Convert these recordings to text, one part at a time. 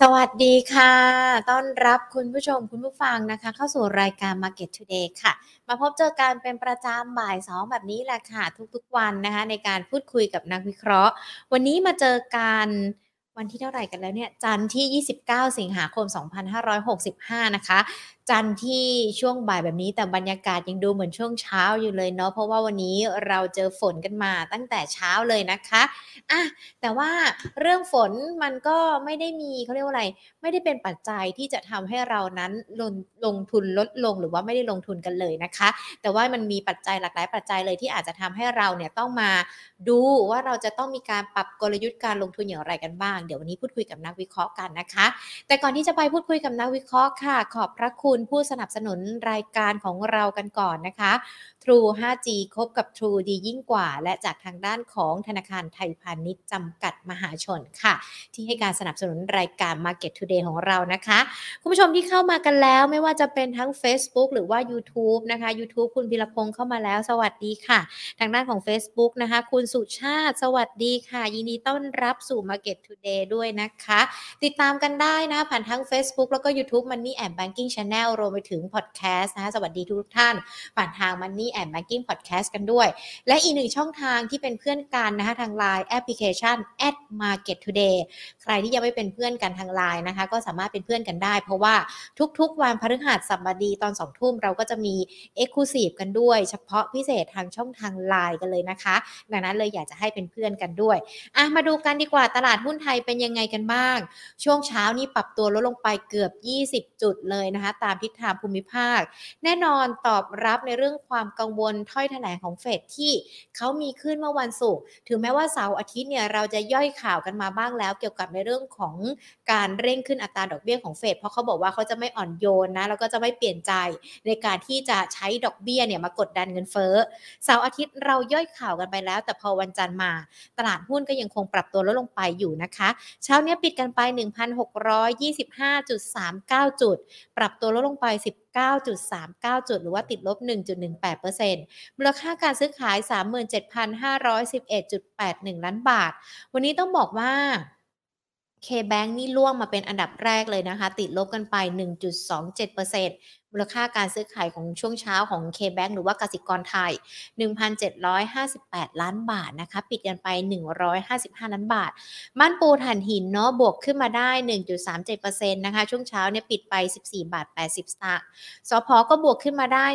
สวัสดีค่ะ ต้อนรับคุณผู้ชมคุณผู้ฟังนะคะ เข้าสู่รายการ Market Today ค่ะ มาพบเจอกันเป็นประจำบ่ายสองแบบนี้แหละค่ะ ทุกๆวันนะคะ ในการพูดคุยกับนักวิเคราะห์ วันนี้มาเจอกัน วันที่เท่าไหร่กันแล้วเนี่ย จันทร์ที่ 29 สิงหาคม 2565 นะคะ จันทร์ที่ช่วงบ่ายแบบนี้แต่บรรยากาศยังดูเหมือนช่วงเช้าอยู่เลยเนาะเพราะว่าวันนี้เราเจอฝนกันมาตั้งแต่เช้าเลยนะคะอะแต่ว่าเรื่องฝนมันก็ไม่ได้มีเขาเรียกว่าอะไร ไม่ได้เป็นปัจจัยที่จะทำให้เรานั้นลงลงทุนลดลงหรือว่าไม่ได้ลงทุนกันเลยนะคะ แต่ว่ามันมีปัจจัยหลากหลายปัจจัยเลยที่อาจจะทำให้เราเนี่ยต้องมาดูว่าเราจะต้องมีการปรับกลยุทธ์การลงทุนอย่างไรกันบ้างเดี๋ยววันนี้พูดคุยกับนักวิเคราะห์กันนะคะ แต่ก่อนที่จะไปพูดคุยกับนักวิเคราะห์ค่ะ ขอบพระคุณผู้สนับสนุนรายการของเรากันก่อนนะคะ True 5G คบกับ True ดียิ่งกว่า และจากทางด้านของธนาคารไทยพาณิชย์จำกัดมหาชนค่ะ ที่ให้การสนับสนุนรายการ Market Today ของเรานะคะ คุณผู้ชมที่เข้ามากันแล้วไม่ว่าจะเป็นทั้ง Facebook หรือว่า YouTube นะคะ YouTube คุณพิรพงศ์เข้ามาแล้ว สวัสดีค่ะ ทางด้านของ Facebook นะคะ คุณสุชาติสวัสดีค่ะ ยินดีต้อนรับสู่ Market Today ด้วยนะคะ ติดตามกันได้นะผ่านทั้ง Facebook แล้วก็ YouTube Money and Banking Channel รวมไปถึง Podcast นะคะสวัสดีทุกท่านผ่านทาง Money and Banking Podcast กันด้วย และอีกหนึ่งช่องทางที่เป็นเพื่อนกันนะคะทาง Line แอปพลิเคชัน at Market Today ใครที่ยังไม่เป็นเพื่อนกันทาง Line นะคะก็สามารถเป็นเพื่อนกันได้ เพราะว่าทุกๆ วันพฤหัสสัปดีตอน2ทุ่มเราก็จะมี Exclusive กันด้วย เฉพาะพิเศษทางช่องทาง Line กันเลยนะคะ ดังนั้นเลยอยากจะให้เป็นเพื่อนกันด้วยอะมาดูกันดีกว่าตลาดหุ้นไทยเป็นยังไงกันบ้าง ช่วงเช้านี้ปรับตัวลดลงไปเกือบ 20 จุดเลยนะคะ ตามทิศทางภูมิภาค แน่นอนตอบรับในเรื่องความกังวลถ้อยแถลงของเฟดที่เขามีขึ้นเมื่อวันศุกร์ถึงแม้ว่าเสาร์อาทิตย์เนี่ยเราจะย่อยข่าวกันมาบ้างแล้ว เกี่ยวกับในเรื่องของการเร่งขึ้นอัตราดอกเบี้ยของเฟดเพราะเขาบอกว่าเขาจะไม่อ่อนโยนนะแล้วก็จะไม่เปลี่ยนใจในการที่จะใช้ดอกเบี้ยเนี่ยมากดดันเงินเฟ้อเสาร์อาทิตย์เราย่อยข่าวกันไปแล้ว แต่พอวันจันทร์มา ตลาดหุ้นก็ยังคงปรับตัวลดลงไปอยู่นะคะ เช้านี้ปิดกันไป 1,625.39 จุด ปรับตัวลดลงไป 9.39 จุด หรือว่าติดลบ 1.18%มูลค่าการซื้อขาย 37,511.81 ล้านบาท วันนี้ต้องบอกว่า K-Bank นี่ล่วงมาเป็นอันดับแรกเลยนะคะ ติดลบกันไป 1.27% มูลค่าการซื้อขายของช่วงเช้าของ K-Bank หรือว่ากสิกรไทย 1,758 ล้านบาทนะคะ ปิดกันไป 155 ล้านบาท บ้านปูถ่านหินเนาะบวกขึ้นมาได้ 1.37%นะคะ ช่วงเช้าเนี่ยปิดไป 14 บาท 80 สตางค์ สพก็บวกขึ้นมาได้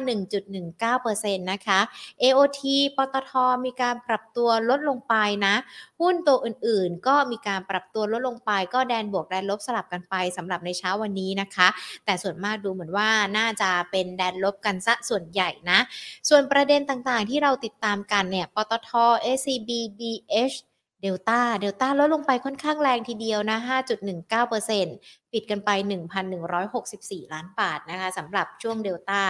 1.19%นะคะ AOT ปตท มีการปรับตัวลดลงไปนะ หุ้นตัวอื่นๆ ก็มีการปรับตัวลดลงไป ก็แดนบวกแดนลบสลับกันไปสำหรับในเช้าวันนี้นะคะ แต่ส่วนมากดูเหมือนว่าน่าจะเป็นแดนลบกันซะส่วนใหญ่นะ ส่วนประเด็นต่างๆ ที่เราติดตามกันเนี่ย ปตท SCB BH เดลต้า เดลต้าลดลงไปค่อนข้างแรงทีเดียวนะ 5.19%ปิดกันไป 1,164 ล้านบาทนะคะสำหรับช่วงเดลต้า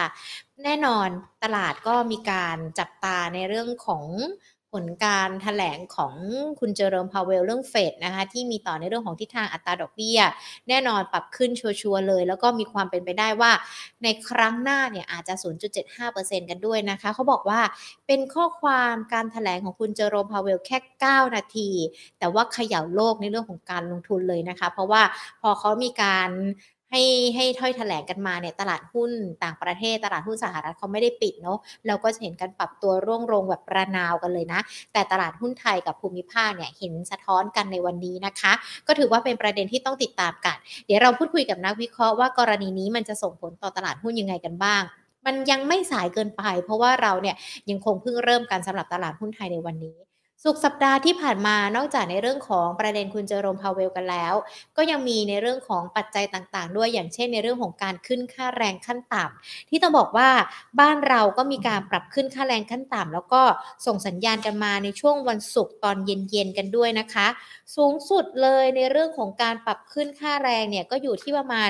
แน่นอนตลาดก็มีการจับตาในเรื่องของ ผลการถแถลงของคุณเจอร์มพาวเวลเรื่องเฟดนะคะที่มีต่อในเรื่องของทิศทางอัตราดอกเบี้ย แน่นอนปรับขึ้นชัวร์เลย แล้วก็มีความเป็นไปได้ว่า ในครั้งหน้าเนี่ยอาจจะ 0.75%กันด้วยนะคะ เขาบอกว่าเป็นข้อความการถแถลงของคุณเจอร์มพาวเวลแค่ 9 นาที แต่ว่าเขย่าโลกในเรื่องของการลงทุนเลยนะคะ เพราะว่าพอเขามีการ ให้ให้ถ้อยแถลงกันมาเนี่ยตลาดหุ้นต่างประเทศ ตลาดหุ้นสหรัฐเขาไม่ได้ปิดเนาะเราก็จะเห็นการปรับตัวร่วงลงแบบระนาวกันเลยนะ แต่ตลาดหุ้นไทยกับภูมิภาคเนี่ยเห็นสะท้อนกันในวันนี้นะคะ ก็ถือว่าเป็นประเด็นที่ต้องติดตามกัน เดี๋ยวเราพูดคุยกับนักวิเคราะห์ว่ากรณีนี้มันจะส่งผลต่อตลาดหุ้นยังไงกันบ้างมันยังไม่สายเกินไป เพราะว่าเราเนี่ยยังคงเพิ่งเริ่มกันสำหรับตลาดหุ้นไทยในวันนี้ สุกสัปดาห์ที่ผ่านมานอกจากในเรื่องของประเด็นคุณเจอโรมพาวเวลกันแล้ว ก็ยังมีในเรื่องของปัจจัยต่างๆ ด้วยอย่างเช่นในเรื่องของการขึ้นค่าแรงขั้นต่ำที่ต้องบอกว่าบ้านเราก็มีการปรับขึ้นค่าแรงขั้นต่ำแล้วก็ส่งสัญญาณกันมาในช่วงวันศุกร์ตอนเย็นๆกันด้วยนะคะ สูงสุดเลยในเรื่องของการปรับขึ้นค่าแรงเนี่ยก็อยู่ที่ประมาณ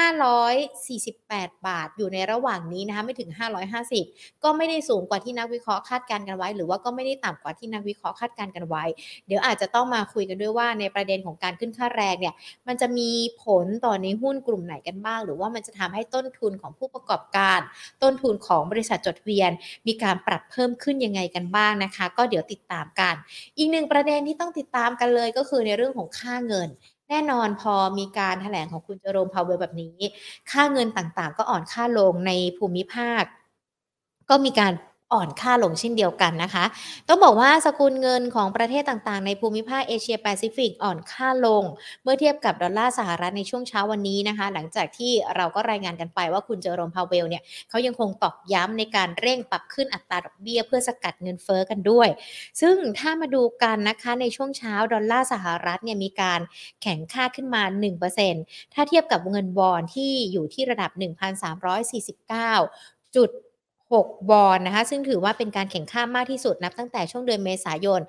548 บาทอยู่ในระหว่างนี้นะคะไม่ถึง 550 ก็ไม่ได้สูงกว่าที่นักวิเคราะห์คาดการณ์กันไว้ หรือว่าก็ไม่ได้ต่ำกว่าที่นักวิเคราะห์คาดการณ์กันไว้ เดี๋ยวอาจจะต้องมาคุยกันด้วยว่าในประเด็นของการขึ้นค่าแรงเนี่ยมันจะมีผลต่อในหุ้นกลุ่มไหนกันบ้าง หรือว่ามันจะทำให้ต้นทุนของผู้ประกอบการ ต้นทุนของบริษัทจดทะเบียน มีการปรับเพิ่มขึ้นยังไงกันบ้างนะคะ ก็เดี๋ยวติดตามกัน อีกหนึ่งประเด็นที่ต้องติดตามกันเลยก็คือในเรื่องของค่าเงิน แน่นอนพอมีการแถลงของคุณเจอโรมพาวเวลแบบนี้ ค่าเงินต่างๆ ก็อ่อนค่าลงในภูมิภาค ก็มีการ อ่อนค่าลงเช่นเดียวกันนะคะ ต้องบอกว่าสกุลเงินของประเทศต่างๆ ในภูมิภาคเอเชียแปซิฟิกอ่อนค่าลง เมื่อเทียบกับดอลลาร์สหรัฐในช่วงเช้าวันนี้นะคะ หลังจากที่เราก็รายงานกันไปว่าคุณเจอโรมพาวเวลเนี่ยเขายังคงตอกย้ำในการเร่งปรับขึ้นอัตราดอกเบี้ย เพื่อสกัดเงินเฟ้อกันด้วย ซึ่งถ้ามาดูกันนะคะในช่วงเช้าดอลลาร์สหรัฐเนี่ยมีการแข็งค่าขึ้นมา 1%ถ้าเทียบกับเงินบอลที่อยู่ที่ระดับ 1,349จุด 6 บอลนะคะ ซึ่งถือว่าเป็นการแข่งข้ามมากที่สุดนับตั้งแต่ช่วงเดือนเมษายน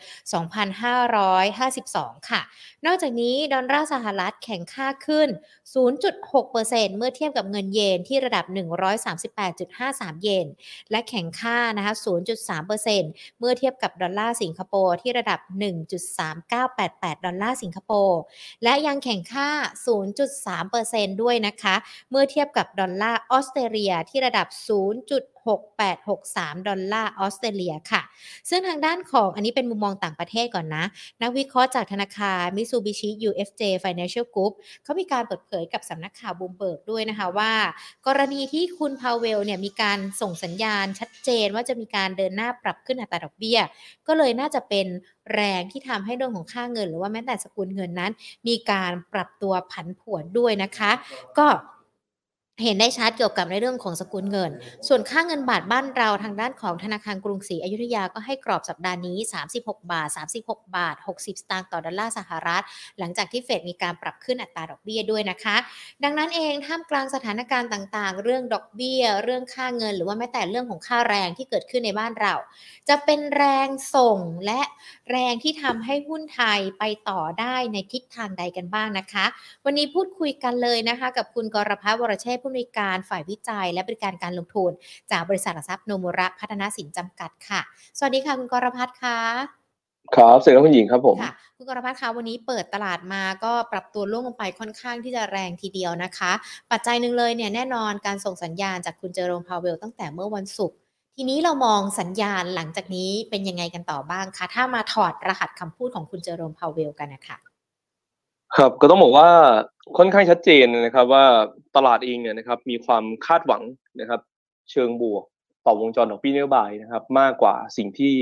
2552 ค่ะ นอกจากนี้ดอลลาร์สหรัฐแข่งค่าขึ้น 0.6%เมื่อเทียบกับเงินเยนที่ระดับ 138.53 เยน และแข็งค่านะคะ 0.3%เมื่อเทียบกับดอลลาร์สิงคโปร์ที่ระดับ 1.3988 ดอลลาร์สิงคโปร์และยังแข็งค่า 0.3%ด้วยนะคะ เมื่อเทียบกับดอลลาร์ออสเตรเลียที่ระดับ 0. 6863 ดอลลาร์ออสเตรเลียค่ะ ซึ่งทางด้านของอันนี้เป็นมุมมองต่างประเทศก่อนนะ นักวิเคราะห์จากธนาคาร Mitsubishi UFJ Financial Group เขามีการเปิดเผยกับสำนักข่าวบูมเบิร์กด้วยนะคะว่า กรณีที่คุณพาวเวลเนี่ยมีการส่งสัญญาณชัดเจนว่าจะมีการเดินหน้าปรับขึ้นอัตราดอกเบี้ย ก็เลยน่าจะเป็นแรงที่ทำให้เรื่องของค่าเงิน หรือว่าแม้แต่สกุลเงินนั้น มีการปรับตัวผันผวนด้วยนะคะ ก็ เห็นได้ชัดเกี่ยวกับในเรื่องของสกุลเงิน ส่วนค่าเงินบาทบ้านเราทางด้านของธนาคารกรุงศรีอยุธยาก็ให้กรอบสัปดาห์นี้ 36 บาท 36 บาท 60 สตางค์ต่อดอลลาร์สหรัฐ หลังจากที่เฟดมีการปรับขึ้นอัตราดอกเบี้ยด้วยนะคะ ดังนั้นเองท่ามกลางสถานการณ์ต่างๆ เรื่องดอกเบี้ย เรื่องค่าเงิน หรือว่าแม้แต่เรื่องของค่าแรงที่เกิดขึ้นในบ้านเรา จะเป็นแรงส่งและแรงที่ทำให้หุ้นไทยไปต่อได้ในทิศทางใดกันบ้างนะคะ วันนี้พูดคุยกันเลยนะคะ กับคุณกรพัฒน์วรเชษผู้อำนวยการฝ่ายวิจัย และบริการการลงทุน จากบริษัทหลักทรัพย์โนมุระพัฒนาสินจำกัดค่ะ สวัสดีค่ะคุณกรพัฒน์ค่ะครับเสร็จแล้วคุณหญิงครับผมค่ะคุณกรพัฒน์คะวันนี้เปิดตลาดมาก็ปรับตัวล่วงลงไปค่อนข้างที่จะแรงทีเดียวนะคะ ปัจจัยหนึ่งเลยเนี่ยแน่นอนการส่งสัญญาณจากคุณเจอโรมพาวเวลตั้งแต่เมื่อวันศุกร์ทีนี้เรามองสัญญาณหลังจากนี้เป็นยังไงกันต่อบ้างคะ ถ้ามาถอดรหัสคำพูดของคุณเจอโรมพาวเวลกันนะคะ ครับก็ต้องบอกว่าค่อนข้างชัดเจนนะครับว่าตลาดเองเนี่ยนะครับมีความคาดหวังนะครับ เชิงบวกต่อวงจรดอกเบี้ยนโยบายนะครับ มากกว่าสิ่งที่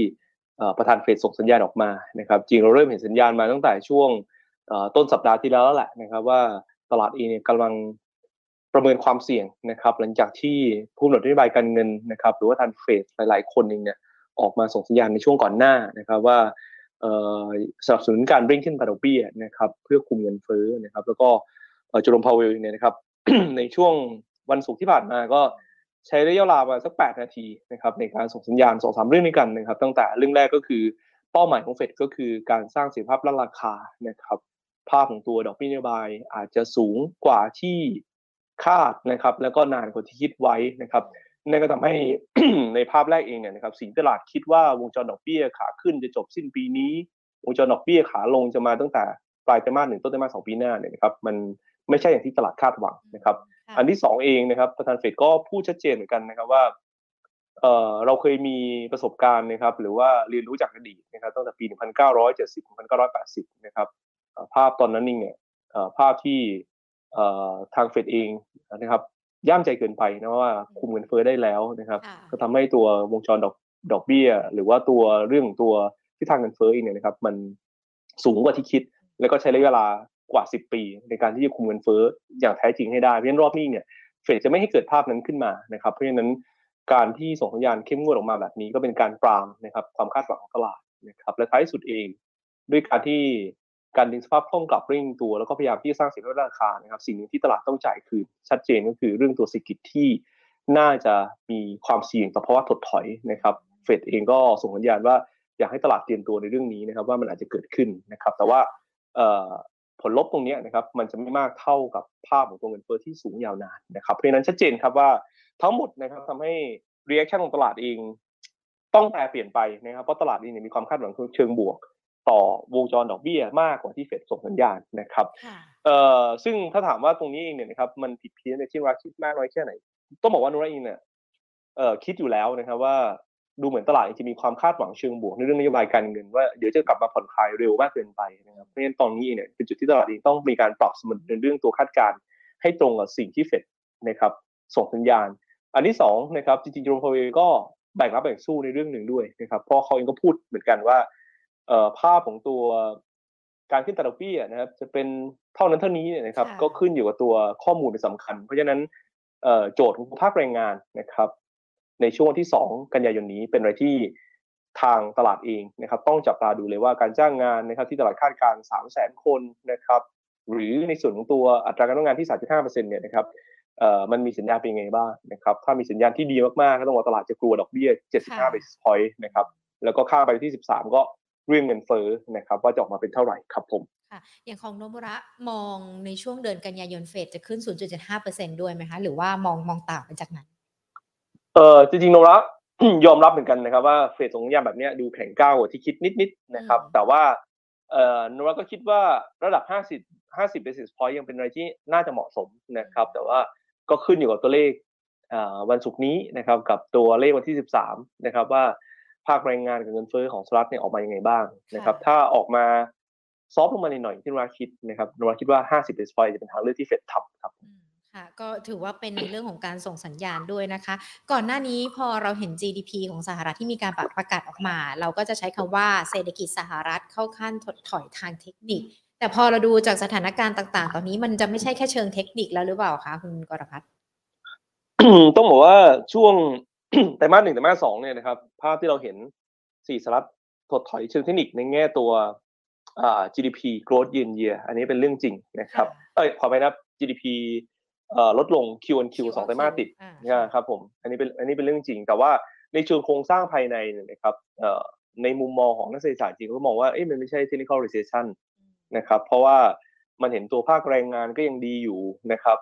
ประธานเฟดส่งสัญญาณออกมานะครับจริงเราเริ่มเห็นสัญญาณมาตั้งแต่ช่วงต้นสัปดาห์ที่แล้วแล้วแหละนะครับว่าตลาดเองเนี่ยกำลังประเมินความเสี่ยงนะครับ หลังจากที่ผู้กำหนดนโยบายการเงินนะครับ หรือว่าทานเฟดหลาย ๆ คนเองเนี่ยออกมาส่งสัญญาณในช่วงก่อนหน้านะครับ ว่า สนับสนุนการเร่งขึ้นดอกเบี้ยนะครับเพื่อคุมเงินเฟ้อนะครับ แล้วก็จูรมพาวเวลเนี่ยนะครับ ในช่วงวันศุกร์ที่ผ่านมาก็ใช้ระยะเวลาประมาณสัก 8 นาทีนะครับในการส่งสัญญาณสองสามเรื่องด้วยกันนะครับ ตั้งแต่เรื่องแรกก็คือเป้าหมายของเฟดก็คือการสร้างเสถียรภาพและราคานะครับ ภาพของตัวดอกเบี้ยนโยบายอาจจะสูงกว่าที่คาดนะครับ แล้วก็นานกว่าที่คิดไว้นะครับ นั่นก็ทำให้ในภาพแรกเองเนี่ยนะครับสิ่งตลาดคิดว่าวงจรดอกเบี้ยขาขึ้นจะจบสิ้นปีนี้ วงจรดอกเบี้ยขาลงจะมาตั้งแต่ปลายไตรมาสหนึ่งต้นไตรมาสสองปีหน้าเนี่ยนะครับมันไม่ใช่อย่างที่ตลาดคาดหวังนะครับ อันที่สองเองนะครับประธานเฟดก็พูดชัดเจนเหมือนกันนะครับว่าเอ่อเราเคยมีประสบการณ์นะครับ หรือว่าเรียนรู้จากอดีตนะครับตั้งแต่ปี 1970 1980 นะครับภาพตอนนั้นนี่เนี่ยภาพที่ทางเฟดเองนะครับ ย่ามใจเกินไปนะว่าคุมเงินเฟ้อได้แล้วนะครับ ก็ทำให้ตัววงจรดอกดอกเบี้ย หรือว่าตัวเรื่องตัวที่ทางเงินเฟ้อเองเนี่ยนะครับ มันสูงกว่าที่คิด แล้วก็ใช้ระยะเวลากว่า 10 ปี ในการที่จะคุมเงินเฟ้ออย่างแท้จริงให้ได้เพราะฉะนั้นรอบนี้เนี่ยเฟดจะไม่ให้เกิดภาพนั้นขึ้นมานะครับ เพราะฉะนั้นการที่ส่งสัญญาณเข้มงวดออกมาแบบนี้ก็เป็นการปรามนะครับความคาดหวังของตลาดนะครับและท้ายสุดเอง ด้วยการที่ การดึงสภาพคล่องกลับเร่งตัวแล้วก็พยายามที่จะสร้างสินค้าราคานะครับสิ่งหนึ่งที่ตลาดต้องจ่ายคือชัดเจนก็คือเรื่องตัวเศรษฐกิจที่น่าจะมีความเสี่ยงต่อภาวะถดถอยนะครับเฟดเองก็ส่งสัญญาณว่าอยากให้ตลาดเตรียมตัวในเรื่องนี้นะครับ ว่ามันอาจจะเกิดขึ้นนะครับ แต่ว่าผลลบตรงนี้นะครับ มันจะไม่มากเท่ากับภาพของตัวเงินเฟ้อที่สูงยาวนานนะครับ เพราะฉะนั้นชัดเจนครับว่าทั้งหมดนะครับทำให้ reaction ของตลาดเองต้องแปรเปลี่ยนไปนะครับเพราะตลาดเองมีความคาดหวังเชิงบวก ต่อวงจรดอกเบี้ยมากกว่าที่เฟดส่งสัญญาณนะครับเอ่อซึ่งถ้าถามว่าตรงนี้เองเนี่ยนะครับมันผิดเพี้ยนในที่ตลาดคิดมากน้อยแค่ไหน ต้องบอกว่านุระอินเนี่ยเอ่อคิดอยู่แล้วนะครับว่าวดูเหมือนตลาดจะมีความคาดหวังเชิงบวกในเรื่องนโยบายการเงินว่าเดี๋ยวจะกลับมาผ่อนคลายเร็วมากเกินไปนะครับเพราะฉะนั้นตอนนี้เนี่ยเป็นจุดที่ตลาดเองต้องมีการปรับสมดุลในเรื่องตัวคาดการณ์ให้ตรงกับสิ่งที่เฟดนะครับส่งสัญญาณ อันที่สองนะครับจริงๆโจมพาวเวลก็แบ่งรับแบ่งสู้ในเรื่องหนึ่งด้วยนะครับเพราะเขาเองก็พูดเหมือนกันว่า ภาพของตัวการขึ้นตลาดปี้นะครับ จะเป็นเท่านั้นเท่านี้นะครับ ก็ขึ้นอยู่กับตัวข้อมูลเป็นสำคัญ เพราะฉะนั้นโจทย์ของภาคแรงงานนะครับ ในช่วงที่ 2 กันยายนนี้เป็นอะไรที่ทางตลาดเองนะครับ ต้องจับตาดูเลยว่าการจ้างงานนะครับ ที่ตลาดคาดการณ์3 0 0 0 0 0 คนนะครับ หรือในส่วนของตัวอัตราการจ้างงานที่ 3.5%เนี่ยนะครับเอ่อมันมีสัญญาณเป็นยังไงบ้างนะครับ ถ้ามีสัญญาณที่ดีมากๆ ก็ต้องบอกตลาดจะกลัวดอกเบี้ย 75 basis point นะครับ แล้วก็ค่าไปที่ 13 ก็ เรื่องเงินเฟ้อนะครับว่าจะออกมาเป็นเท่าไหร่ครับผมค่ะอย่างของโนมุระมองในช่วงเดือนกันยายนเฟดจะขึ้น 0.75%ด้วยไหมคะ หรือว่ามองมองต่างไปจากนั้น เออจริงๆโนระยอมรับเหมือนกันนะครับว่าเฟดส่งสัญญาณแบบนี้ดูแข็งก้าวกว่าที่คิดนิดๆนะครับ แต่ว่าเอ่อโนระก็คิดว่าระดับ 50 50 basis point ยังเป็นอะไรที่น่าจะเหมาะสมนะครับ แต่ว่าก็ขึ้นอยู่กับตัวเลขวันศุกร์นี้นะครับ กับตัวเลขวันที่ 13 นะครับว่า ภาคแรงงานกับเงินเฟ้อของสหรัฐเนี่ยออกมายังไงบ้างนะครับ ถ้าออกมาซอฟต์ลงมาหน่อยที่นราคิดนะครับนราคิดว่า 50 basis point จะเป็นทางเลือกที่เฟดทำครับค่ะก็ถือว่าเป็นในเรื่องของการส่งสัญญาณด้วยนะคะ ก่อนหน้านี้พอเราเห็น GDP ของสหรัฐที่มีการประกาศออกมา เราก็จะใช้คำว่าเศรษฐกิจสหรัฐเข้าขั้นถดถอยทางเทคนิค แต่พอเราดูจากสถานการณ์ต่าง ๆ ตอนนี้มันจะไม่ใช่แค่เชิงเทคนิคแล้วหรือเปล่าคะคุณกรพัฒน์ต้องบอกว่าช่วง ไตรมาสหนึ่งไตรมาสสองเนี่ยนะครับ ภาพที่เราเห็นสี่สหรัฐถดถอยเชิงเทคนิคในแง่ตัว GDP growth year year อันนี้เป็นเรื่องจริงนะครับ เอ้ยขอไปนะ GDP ลดลง Q on Q สองไตรมาสติดนะครับผม อันนี้เป็นอันนี้เป็นเรื่องจริง แต่ว่าในเชิงโครงสร้างภายในนะครับในมุมมองของนักเศรษฐศาสตร์จริงก็มองว่าเอ้ยมันไม่ใช่ technical recession นะครับ เพราะว่ามันเห็นตัวภาคแรงงานก็ยังดีอยู่นะครับ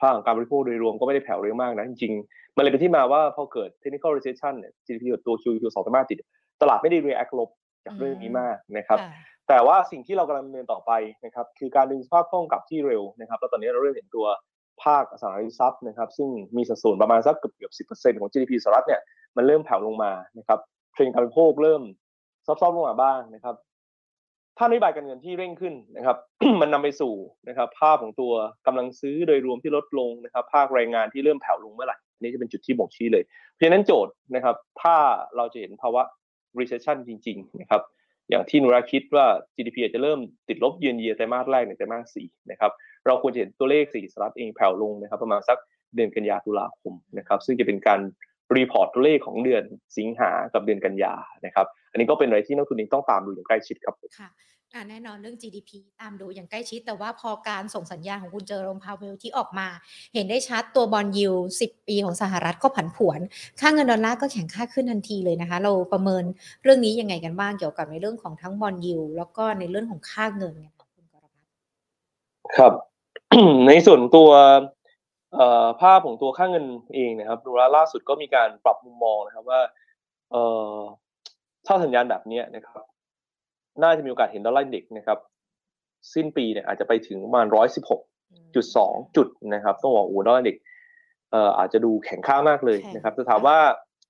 ภาคของการบริโภคโดยรวมก็ไม่ได้แผ่วเร็วมากนะจริงๆ มันเลยเป็นที่มาว่าพอเกิด technical recession เนี่ย GDP ตัว Q Q สองไตรมาสติด ตลาดไม่ได้ react ลบจากเรื่องนี้มากนะครับ แต่ว่าสิ่งที่เรากำลังดำเนินต่อไปนะครับคือการดึงสภาพคล่องกลับที่เร็วนะครับแล้วตอนนี้เราเริ่มเห็นตัวภาคอสังหาริมทรัพย์นะครับ ซึ่งมีสัดส่วนประมาณสักเกือบเกือบสิบเปอร์เซ็นต์ของ GDP สหรัฐเนี่ยมันเริ่มแผ่วลงมานะครับเทรนด์การบริโภคเริ่มซอฟๆลงมาบ้างนะครับ ถ้านโยบายการเงินที่เร่งขึ้นนะครับ มันนำไปสู่นะครับ ภาพของตัวกำลังซื้อโดยรวมที่ลดลงนะครับ ภาคแรงงานที่เริ่มแผ่วลงเมื่อไหร่นี่จะเป็นจุดที่บ่งชี้เลย เพราะฉะนั้นโจทย์นะครับ ถ้าเราจะเห็นภาวะ recession จริง ๆ นะครับ อย่างที่นุราคิดว่า GDP จจะเริ่มติดลบเยือนเยียไตรมาสแรกในไตรมาสสี่นะครับ เราควรจะเห็นตัวเลขสี่สหรัฐเองแผ่วลงนะครับ ประมาณสักเดือนกันยาตุลาคมนะครับ ซึ่งจะเป็นการ รีพอร์ตตัวเลขของเดือนสิงหากับเดือนกันยานะครับอันนี้ก็เป็นอะไรที่นักลงทุนเองต้องตามดูอย่างใกล้ชิดครับค่ะแน่นอนเรื่อง GDP ตามดูอย่างใกล้ชิด แต่ว่าพอการส่งสัญญาณของคุณเจอโรมพาวเวลที่ออกมา เห็นได้ชัดตัว bond yield 10 ปีของสหรัฐก็ผันผวน ค่าเงินดอลลาร์ก็แข็งค่าขึ้นทันทีเลยนะคะ เราประเมินเรื่องนี้ยังไงกันบ้างเกี่ยวกับในเรื่องของทั้ง bond yield แล้วก็ในเรื่องของค่าเงินค่ะคุณกรพัฒน์ครับ ในส่วนตัว ภาพของตัวค่าเงินเองนะครับดูแลล่าสุดก็มีการปรับมุมมองนะครับว่าถ้าสัญญาณแบบนี้นะครับ น่าจะมีโอกาสเห็นดอลลาร์เด็กนะครับ สิ้นปีเนี่ยอาจจะไปถึงประมาณร้อยสิบหกจุดสองจุดนะครับต้องบอกโอ้ดอลลาร์เด็กเอ่ออาจจะดูแข็งค่ามากเลยนะครับจะถามว่า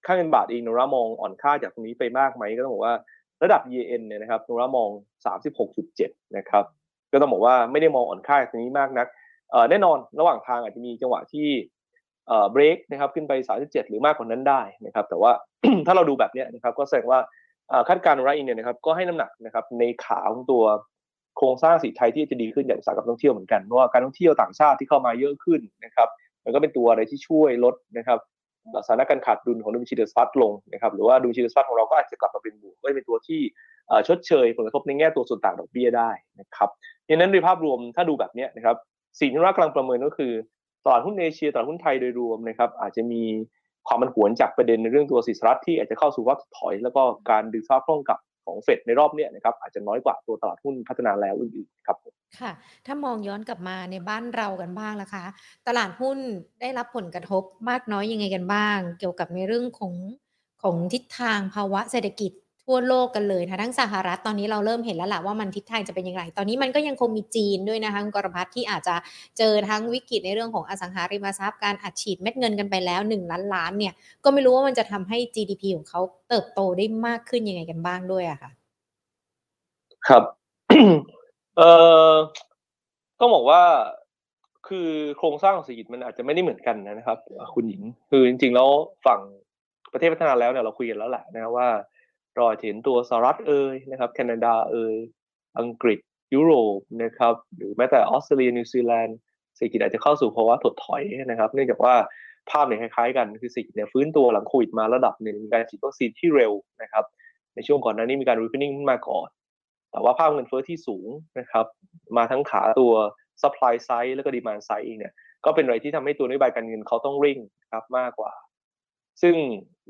ค่าเงินบาทเองโนรามองอ่อนค่าจากตรงนี้ไปมากไหมก็ต้องบอกว่าระดับ yen เนี่ยนะครับโนรามองสามสิบหกจุดเจ็ดนะครับ ก็ต้องบอกว่าไม่ได้มองอ่อนค่าตรงนี้มากนักเอ่อ แน่นอนระหว่างทางอาจจะมีจังหวะที่เบรกนะครับขึ้นไปสามสิบเจ็ดหรือมากกว่านั้นได้นะครับแต่ว่าถ้าเราดูแบบนี้นะครับก็แสดงว่าคาดการณ์ไรเนี่ยนะครับก็ให้น้ำหนักนะครับในขาของตัวโครงสร้างสีไทยที่จะดีขึ้นอย่างสายกับท่องเที่ยวเหมือนกันเพราะว่าการท่องเที่ยวต่างชาติที่เข้ามาเยอะขึ้นนะครับมันก็เป็นตัวอะไรที่ช่วยลดนะครับสถานการณ์ขาดดุลของดุลชีเดสฟัตลงนะครับหรือว่าดุลชีเดสฟัตของเราก็อาจจะกลับมาเป็นบวกก็เป็นตัวที่ชดเชยผลกระทบในแง่ตัวส่วนต่างดอกเบี้ยได้นะครับดังนั้นโดยภาพรวมถ้าดูแบบนี้นะครับ สิ่งที่เรากำลังประเมินก็คือตลาดหุ้นเอเชียตลาดหุ้นไทยโดยรวมนะครับอาจจะมีความมันหวนจากประเด็นในเรื่องตัวสิสรัฐที่อาจจะเข้าสู่วัฏถอย แล้วก็การดึงซาคล่องกับของเฟดในรอบนี้นะครับอาจจะน้อยกว่าตัวตลาดหุ้นพัฒนาแล้วอื่นๆครับค่ะ ถ้ามองย้อนกลับมาในบ้านเรากันบ้างล่ะคะ ตลาดหุ้นได้รับผลกระทบมากน้อยยังไงกันบ้าง เกี่ยวกับในเรื่องของของทิศทางภาวะเศรษฐกิจ ทั่วโลกกันเลยนะทั้งสหรัฐตอนนี้เราเริ่มเห็นแล้วแหละว่ามันทิศทางจะเป็นอย่างไร ตอนนี้มันก็ยังคงมีจีนด้วยนะคะกรพัฒที่อาจจะเจอทั้งวิกฤตในเรื่องของอสังหาริมทรัพย์การอัดฉีดเม็ดเงินกันไปแล้ว 1 ล้านล้านเนี่ยก็ไม่รู้ว่ามันจะทำให้ GDP ของเขาเติบโตได้มากขึ้นยังไงกันบ้างด้วยอะค่ะ ครับเอ่อต้องบอกว่าคือโครงสร้างเศรษฐกิจมันอาจจะไม่ได้เหมือนกันนะครับ คุณหญิง คือจริงๆแล้วฝั่งประเทศพัฒนาแล้วเนี่ยเราคุยกันแล้วแหละนะว่า เราเห็นตัวสหรัฐเอยนะครับแคนาดาเอยอังกฤษยุโรปนะครับหรือแม้แต่ออสเตรเลียนิวซีแลนด์เศรษฐกิจอาจจะเข้าสู่ภาวะถดถอยนะครับ เนื่องจากว่าภาพเนี่ยคล้ายๆกันคือเศรษฐกิจเนี่ยฟื้นตัวหลังโควิดมาระดับหนึ่งการฉีดวัคซีนที่เร็วนะครับในช่วงก่อนหน้านี้มีการ reopening มาก่อน แต่ว่าภาพเงินเฟ้อที่สูงนะครับมาทั้งขาตัว supply side แล้วก็ demand side เองเนี่ยก็เป็นอะไรที่ทำให้ตัวนโยบายการเงินเขาต้องเร่งครับมากกว่า ซึ่ง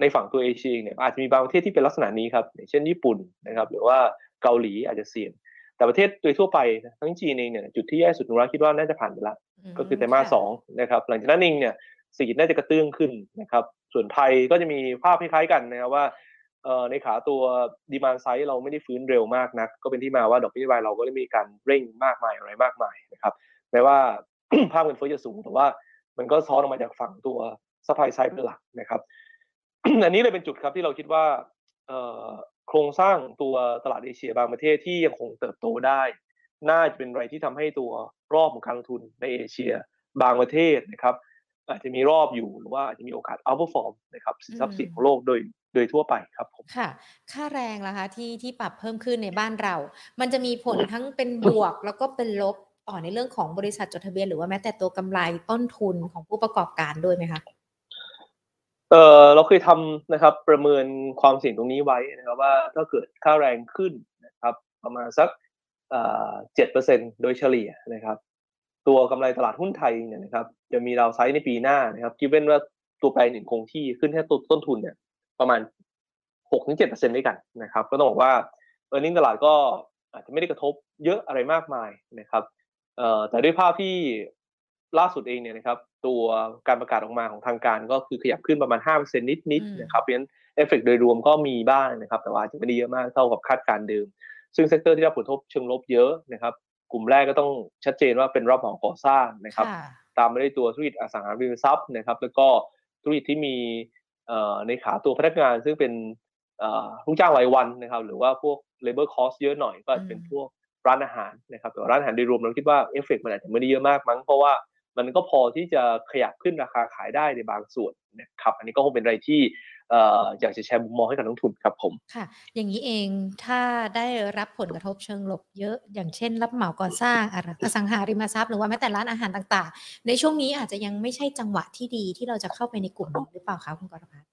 ในฝั่งตัวเอเชียเนี่ยอาจจะมีบางประเทศที่เป็นลักษณะนี้ครับอย่างเช่นญี่ปุ่นนะครับ หรือว่าเกาหลีอาจจะเสี่ยงแต่ประเทศโดยทั่วไปทั้งจีนเองเนี่ยจุดที่แย่สุดนุราคิดว่าน่าจะผ่านไปแล้วก็คือไตรมาสสองนะครับ หลังจากนั้นเองเนี่ยเศรษฐกิจน่าจะกระเตื้องขึ้นนะครับ ส่วนไทยก็จะมีภาพคล้ายๆกันนะครับว่าในขาตัวดีมานไซด์เราไม่ได้ฟื้นเร็วมากนะก็เป็นที่มาว่าดอกเบี้ยบายเราก็ได้มีการเร่งมากมายอะไรมากมายนะครับแม้ว่าภาพเงินเฟ้อจะสูงแต่ว่ามันก็สะท้อนออกมาจากฝั่งตัว supply side เป็นหลักนะครับ อันนี้เลยเป็นจุดครับที่เราคิดว่าโครงสร้างตัวตลาดเอเชียบางประเทศที่ยังคงเติบโตได้ น่าจะเป็นอะไรที่ทำให้ตัวรอบของการลงทุนในเอเชียบางประเทศนะครับ อาจจะมีรอบอยู่หรือว่าอาจจะมีโอกาส outperform นะครับสินทรัพย์สินของโลกโดยโดยทั่วไปครับผมค่ะ ค่าแรงล่ะคะที่ที่ปรับเพิ่มขึ้นในบ้านเรา มันจะมีผลทั้งเป็นบวกแล้วก็เป็นลบต่อในเรื่องของบริษัทจดทะเบียนหรือว่าแม้แต่ตัวกำไรต้นทุนของผู้ประกอบการด้วยไหมคะ เออเราเคยทำนะครับ ประเมินความเสี่ยงตรงนี้ไว้นะครับ ว่าถ้าเกิดค่าแรงขึ้นนะครับ ประมาณสักเจ็ดเปอร์เซ็นโดยเฉลี่ยนะครับ ตัวกำไรตลาดหุ้นไทยเนี่ยนะครับ จะมีเราไซส์ในปีหน้านะครับคิดเป็นว่าตัวแปรหนึ่งคงที่ขึ้นแค่ต้นต้นทุนเนี่ยประมาณหกถึงเจ็ดเปอร์เซ็นต์ด้วยกันนะครับ ก็ต้องบอกว่า earning ตลาดก็อาจจะไม่ได้กระทบเยอะอะไรมากมายนะครับเอ่อแต่ด้วยภาพที่ ล่าสุดเองเนี่ยนะครับตัวการประกาศออกมาของทางการก็คือขยับขึ้นประมาณ5%นิดๆนะครับเพราะฉะนั้นเอฟเฟกโดยรวมก็มีบ้างนะครับ แต่ว่าจะไม่ได้เยอะมากเท่ากับคาดการเดิม ซึ่ง sector ที่รับผลกระทบเชิงลบเยอะนะครับ กลุ่มแรกก็ต้องชัดเจนว่าเป็นรับเหมาก่อสร้างนะครับ ตามมาด้วยตัวธุรกิจอสังหาริมทรัพย์นะครับ แล้วก็ธุรกิจที่มีในขาตัวพนักงานซึ่งเป็นลูกจ้างรายวันนะครับ หรือว่าพวก labor cost เยอะหน่อยก็เป็นพวกร้านอาหารนะครับแต่ร้านอาหารโดยรวมเราคิดว่าเอฟเฟกมันอาจจะไม่ได้เยอะมากมั้งเพราะว่า มันก็พอที่จะขยับขึ้นราคาขายได้ในบางส่วนนะครับ อันนี้ก็คงเป็นอะไรที่อยากจะแชร์มุมมองให้กับนักลงทุนครับผม ค่ะ อย่างนี้เองถ้าได้รับผลกระทบเชิงลบเยอะ อย่างเช่น รับเหมาก่อสร้างอสังหาริมทรัพย์หรือว่าแม้แต่ร้านอาหารต่าง ๆ ในช่วงนี้อาจจะยังไม่ใช่จังหวะที่ดีที่เราจะเข้าไปในกลุ่มนี้หรือเปล่าคะคุณกรพัฒน์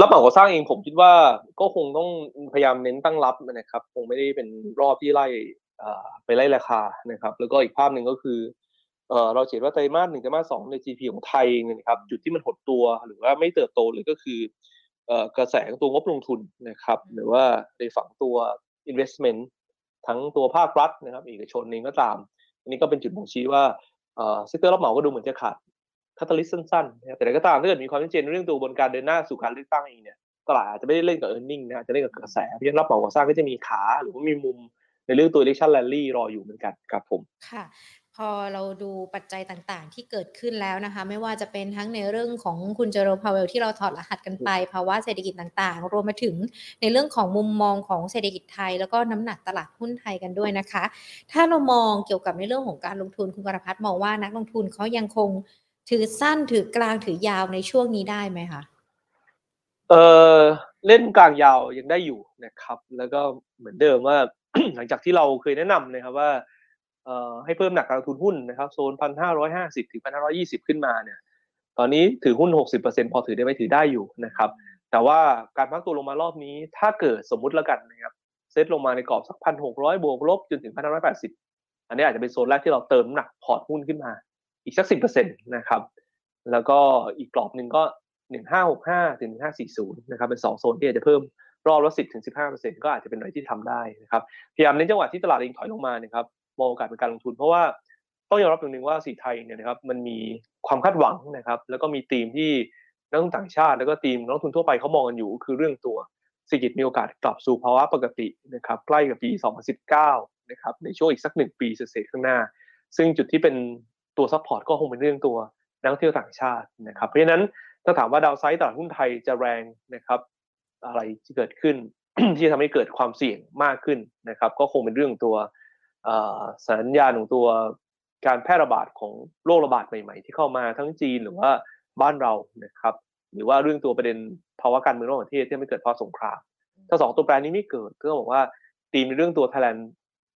รับเหมาก่อสร้างเองผมคิดว่าก็คงต้องพยายามเน้นตั้งรับนะครับ คงไม่ได้เป็นรอบที่ไล่ ไปไล่ราคานะครับ แล้วก็อีกภาพหนึ่งก็คือเราเห็นว่าไตรมาสหนึ่งไตรมาสสองใน GDP ของไทยเนี่ยครับ จุดที่มันหดตัวหรือว่าไม่เติบโตเลยก็คือกระแสตัวงบลงทุนนะครับ หรือว่าในฝั่งตัว investment ทั้งตัวภาครัฐนะครับเอกชนเองก็ตาม อันนี้ก็เป็นจุดบ่งชี้ว่า sector รับเหมาก็ดูเหมือนจะขาดคาตาลิสสั้นๆ แต่ใดก็ตามถ้าเกิดมีความชัดเจนเรื่องตัวบนการเดินหน้าสู่การเลือกตั้งเองเนี่ยตลาดอาจจะไม่ได้เล่นกับ e a r n i n g นะจะเล่นกับกระแสเพราะฉะนั้นรับเหมาก่อสร้างก็จะมีขาหรือว่ามีมุม ในเรื่องตัว election rally รออยู่เหมือนกันครับผมค่ะพอเราดูปัจจัยต่างๆ ที่เกิดขึ้นแล้วนะคะ ไม่ว่าจะเป็นทั้งในเรื่องของคุณเจอโรพาวเวลที่เราถอดรหัสกันไป ภาวะเศรษฐกิจต่างๆ รวมมาถึงในเรื่องของมุมมองของเศรษฐกิจไทย แล้วก็น้ำหนักตลาดหุ้นไทยกันด้วยนะคะ ถ้าเรามองเกี่ยวกับในเรื่องของการลงทุนคุณกรพัฒน์มองว่านักลงทุนเขายังคงถือสั้นถือกลางถือยาวในช่วงนี้ได้ไหมคะเออเล่นกลางยาวยังได้อยู่นะครับ แล้วก็เหมือนเดิมว่า หลังจากที่เราเคยแนะนำนะครับว่าให้เพิ่มหนักการลงทุนหุ้นนะครับโซนพันห้าร้อยห้าสิบถึงพันห้าร้อยี่สิบขึ้นมาเนี่ยตอนนี้ถือหุ้นหกสิบเปอร์เซ็นพอถือได้ไหมถือได้อยู่นะครับ แต่ว่าการพักตัวลงมารอบนี้ถ้าเกิดสมมุติแล้วกันนะครับเซตลงมาในกรอบสักพันหกร้อยบวกลบจนถึงพันห้าร้อยแปดสิบอันนี้อาจจะเป็นโซนแรกที่เราเติมหนักพอร์ตหุ้นขึ้นมา อีกสักสิบเปอร์เซ็นต์นะครับ แล้วก็อีกกรอบหนึ่งก็หนึ่งห้าหกห้าถึงหนึ่งห้าสี่ศูนย์นะครับเป็นสองโซนที่อาจจะเพิ่ม รอบละสิบถึงสิบห้าเปอร์เซ็นต์ก็อาจจะเป็นอะไรที่ทำได้นะครับพยายามในจังหวะที่ตลาดเองถอยลงมานะครับมองโอกาสเป็นการลงทุน เพราะว่าต้องยอมรับอย่างหนึ่งว่าสีไทยเนี่ยนะครับมันมีความคาดหวังนะครับ แล้วก็มีธีมที่นักลงทุนต่างชาติ แล้วก็ทีมนักลงทุนทั่วไปเขามองกันอยู่ คือเรื่องตัวเศรษฐกิจมีโอกาสกลับสู่ภาวะปกตินะครับใกล้กับปี 2019 นะครับในช่วงอีกสักหนึ่งปีเศษข้างหน้า ซึ่งจุดที่เป็นตัว support ก็คงเป็นเรื่องตัวนักท่องเที่ยวต่างชาตินะครับเพราะฉะนั้นถ้าถามว่า downside ตลาดหุ้นไทยจะแรงนะครับ อะไรที่เกิดขึ้น ที่ทำให้เกิดความเสี่ยงมากขึ้นนะครับ ก็คงเป็นเรื่องตัวสัญญาณของตัวการแพร่ระบาดของโรคระบาดใหม่ๆ ที่เข้ามาทั้งจีนหรือว่าบ้านเรานะครับ หรือว่าเรื่องตัวประเด็นภาวะการเมืองระหว่างประเทศที่ไม่เกิดเพราะสงคราม ถ้าสองตัวแปรนี้ไม่เกิดก็บอกว่าตีมในเรื่องตัว Thailand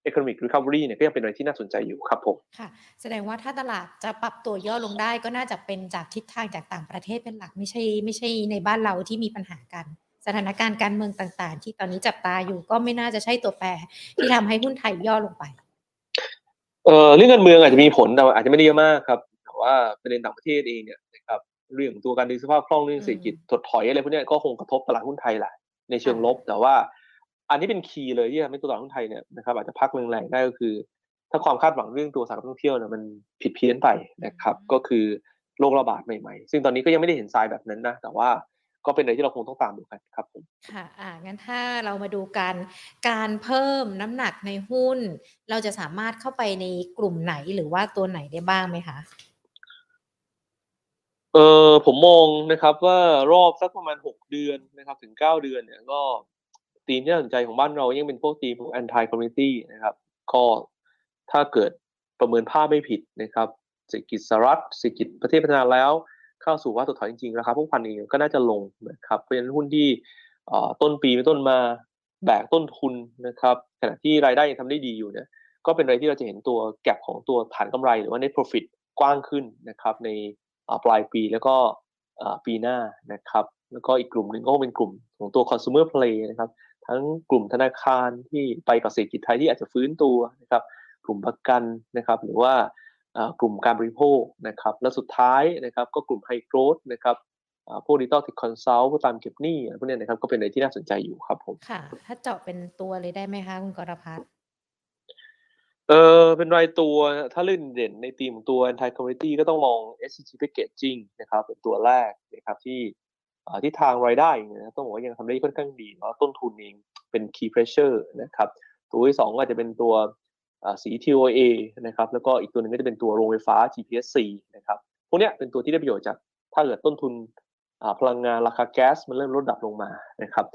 Economic Recovery เนี่ยก็ยังเป็นอะไรที่น่าสนใจอยู่ครับผมค่ะ แสดงว่าถ้าตลาดจะปรับตัวย่อลงได้ก็น่าจะเป็นจากทิศทางจากต่างประเทศเป็นหลักไม่ใช่ ไม่ใช่ในบ้านเราที่มีปัญหากัน สถานการณ์การเมืองต่าง ๆ ที่ตอนนี้จับตาอยู่ก็ไม่น่าจะใช่ตัวแปรที่ทำให้หุ้นไทยย่อลงไปเออเรื่องการเมืองอาจจะมีผลแต่อาจจะไม่ได้เยอะมากครับแต่ว่าประเด็นต่างประเทศเองเนี่ยนะครับเรื่องตัวการดึงสภาพคล่องเรื่องเศรษฐกิจถดถอยอะไรพวกนี้ก็คงกระทบตลาดหุ้นไทยแหละในเชิงลบ แต่ว่าอันนี้เป็นคีย์เลยที่ทำให้ตัวตลาดหุ้นไทยเนี่ยนะครับอาจจะพักแรงๆได้ก็คือ ถ้าความคาดหวังเรื่องตัวสารท่องเที่ยวเนี่ยมันผิดเพี้ยนไปนะครับ ก็คือโรคระบาดใหม่ๆ ซึ่งตอนนี้ก็ยังไม่ได้เห็นทรายแบบนั้นนะแต่ว่า ก็เป็นอะไรที่เราคงต้องตามดูกันครับผมค่ะอ่างั้นถ้าเรามาดูการการเพิ่มน้ำหนักในหุ้น เราจะสามารถเข้าไปในกลุ่มไหนหรือว่าตัวไหนได้บ้างไหมคะเออผมมองนะครับว่ารอบสักประมาณหกเดือนนะครับ ถึงเก้าเดือนเนี่ยก็ทีมที่น่าสนใจของบ้านเรายังเป็นพวกทีมพวก anti community นะครับ ก็ถ้าเกิดประเมินภาพไม่ผิดนะครับเศรษฐกิจสหรัฐเศรษฐกิจประเทศพัฒนาแล้ว เข้าสู่ว่าตัวถอยจริงๆราคาพวกพันเองก็น่าจะลงนะครับเพราะฉะนั้นหุ้นที่ต้นปีเป็นต้นมาแบกต้นทุนนะครับขณะที่รายได้ยังทำได้ดีอยู่เนี่ยก็เป็นอะไรที่เราจะเห็นตัวแก็บของตัวฐานกำไรหรือว่า net profit กว้างขึ้นนะครับในปลายปีแล้วก็ปีหน้านะครับแล้วก็อีกกลุ่มหนึ่งก็เป็นกลุ่มของตัว consumer play นะครับทั้งกลุ่มธนาคารที่ไปกับเศรษฐกิจไทยที่อาจจะฟื้นตัวนะครับกลุ่มประกันนะครับหรือว่า กลุ่มการบริโภคนะครับ และสุดท้ายนะครับก็กลุ่ม high growth นะครับพวก digital tech consult พวกตามเก็บหนี้พวกนี้นะครับก็เป็นอะไรที่น่าสนใจอยู่ครับผมค่ะ ถ้าเจาะเป็นตัวเลยได้ไหมคะคุณกรพัฒน์เออเป็นรายตัวถ้าเล่นเด่นในธีมของตัว anti commodity ก็ต้องมอง SCG packaging นะครับเป็นตัวแรกนะครับที่ที่ทางรายได้นะต้องบอกว่ายังทำได้ค่อนข้างดีแล้วต้นทุนเองเป็น key pressure นะครับตัวที่สองก็จะเป็นตัว สี TOA นะครับแล้วก็อีกตัวหนึ่งก็จะเป็นตัวโรงไฟฟ้า GPS-C นะครับพวกนี้เป็นตัวที่ได้ประโยชน์จากถ้าเกิดต้นทุนพลังงานราคาแก๊สมันเริ่มลดดับลงมานะครับ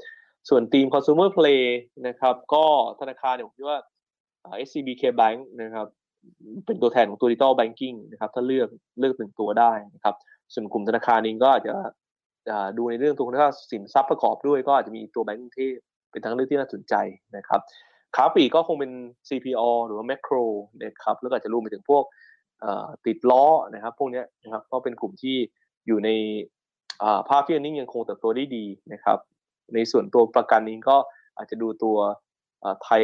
ส่วนทีม consumer play นะครับก็ธนาคารเนี่ยผมคิดว่า SCB K Bank นะครับเป็นตัวแทนของตัว digital banking นะครับถ้าเลือกเลือกหนึ่งตัวได้นะครับส่วนกลุ่มธนาคารเองก็อาจจะดูในเรื่องตัวถ้าสินทรัพย์ประกอบด้วย ก็อาจจะมีตัวแบงก์กรุงเทพเป็นทางเลือกที่น่าสนใจนะครับ ขาปีก็คงเป็น CPO หรือว่า Macro นะครับแล้วก็จะรวมไปถึงพวกติดล้อนะครับ พวกนี้นะครับก็เป็นกลุ่มที่อยู่ในภาพที่อันนี้ยังคงเติบโตได้ดีนะครับ ในส่วนตัวประกันนี้ก็อาจจะดูตัวไทย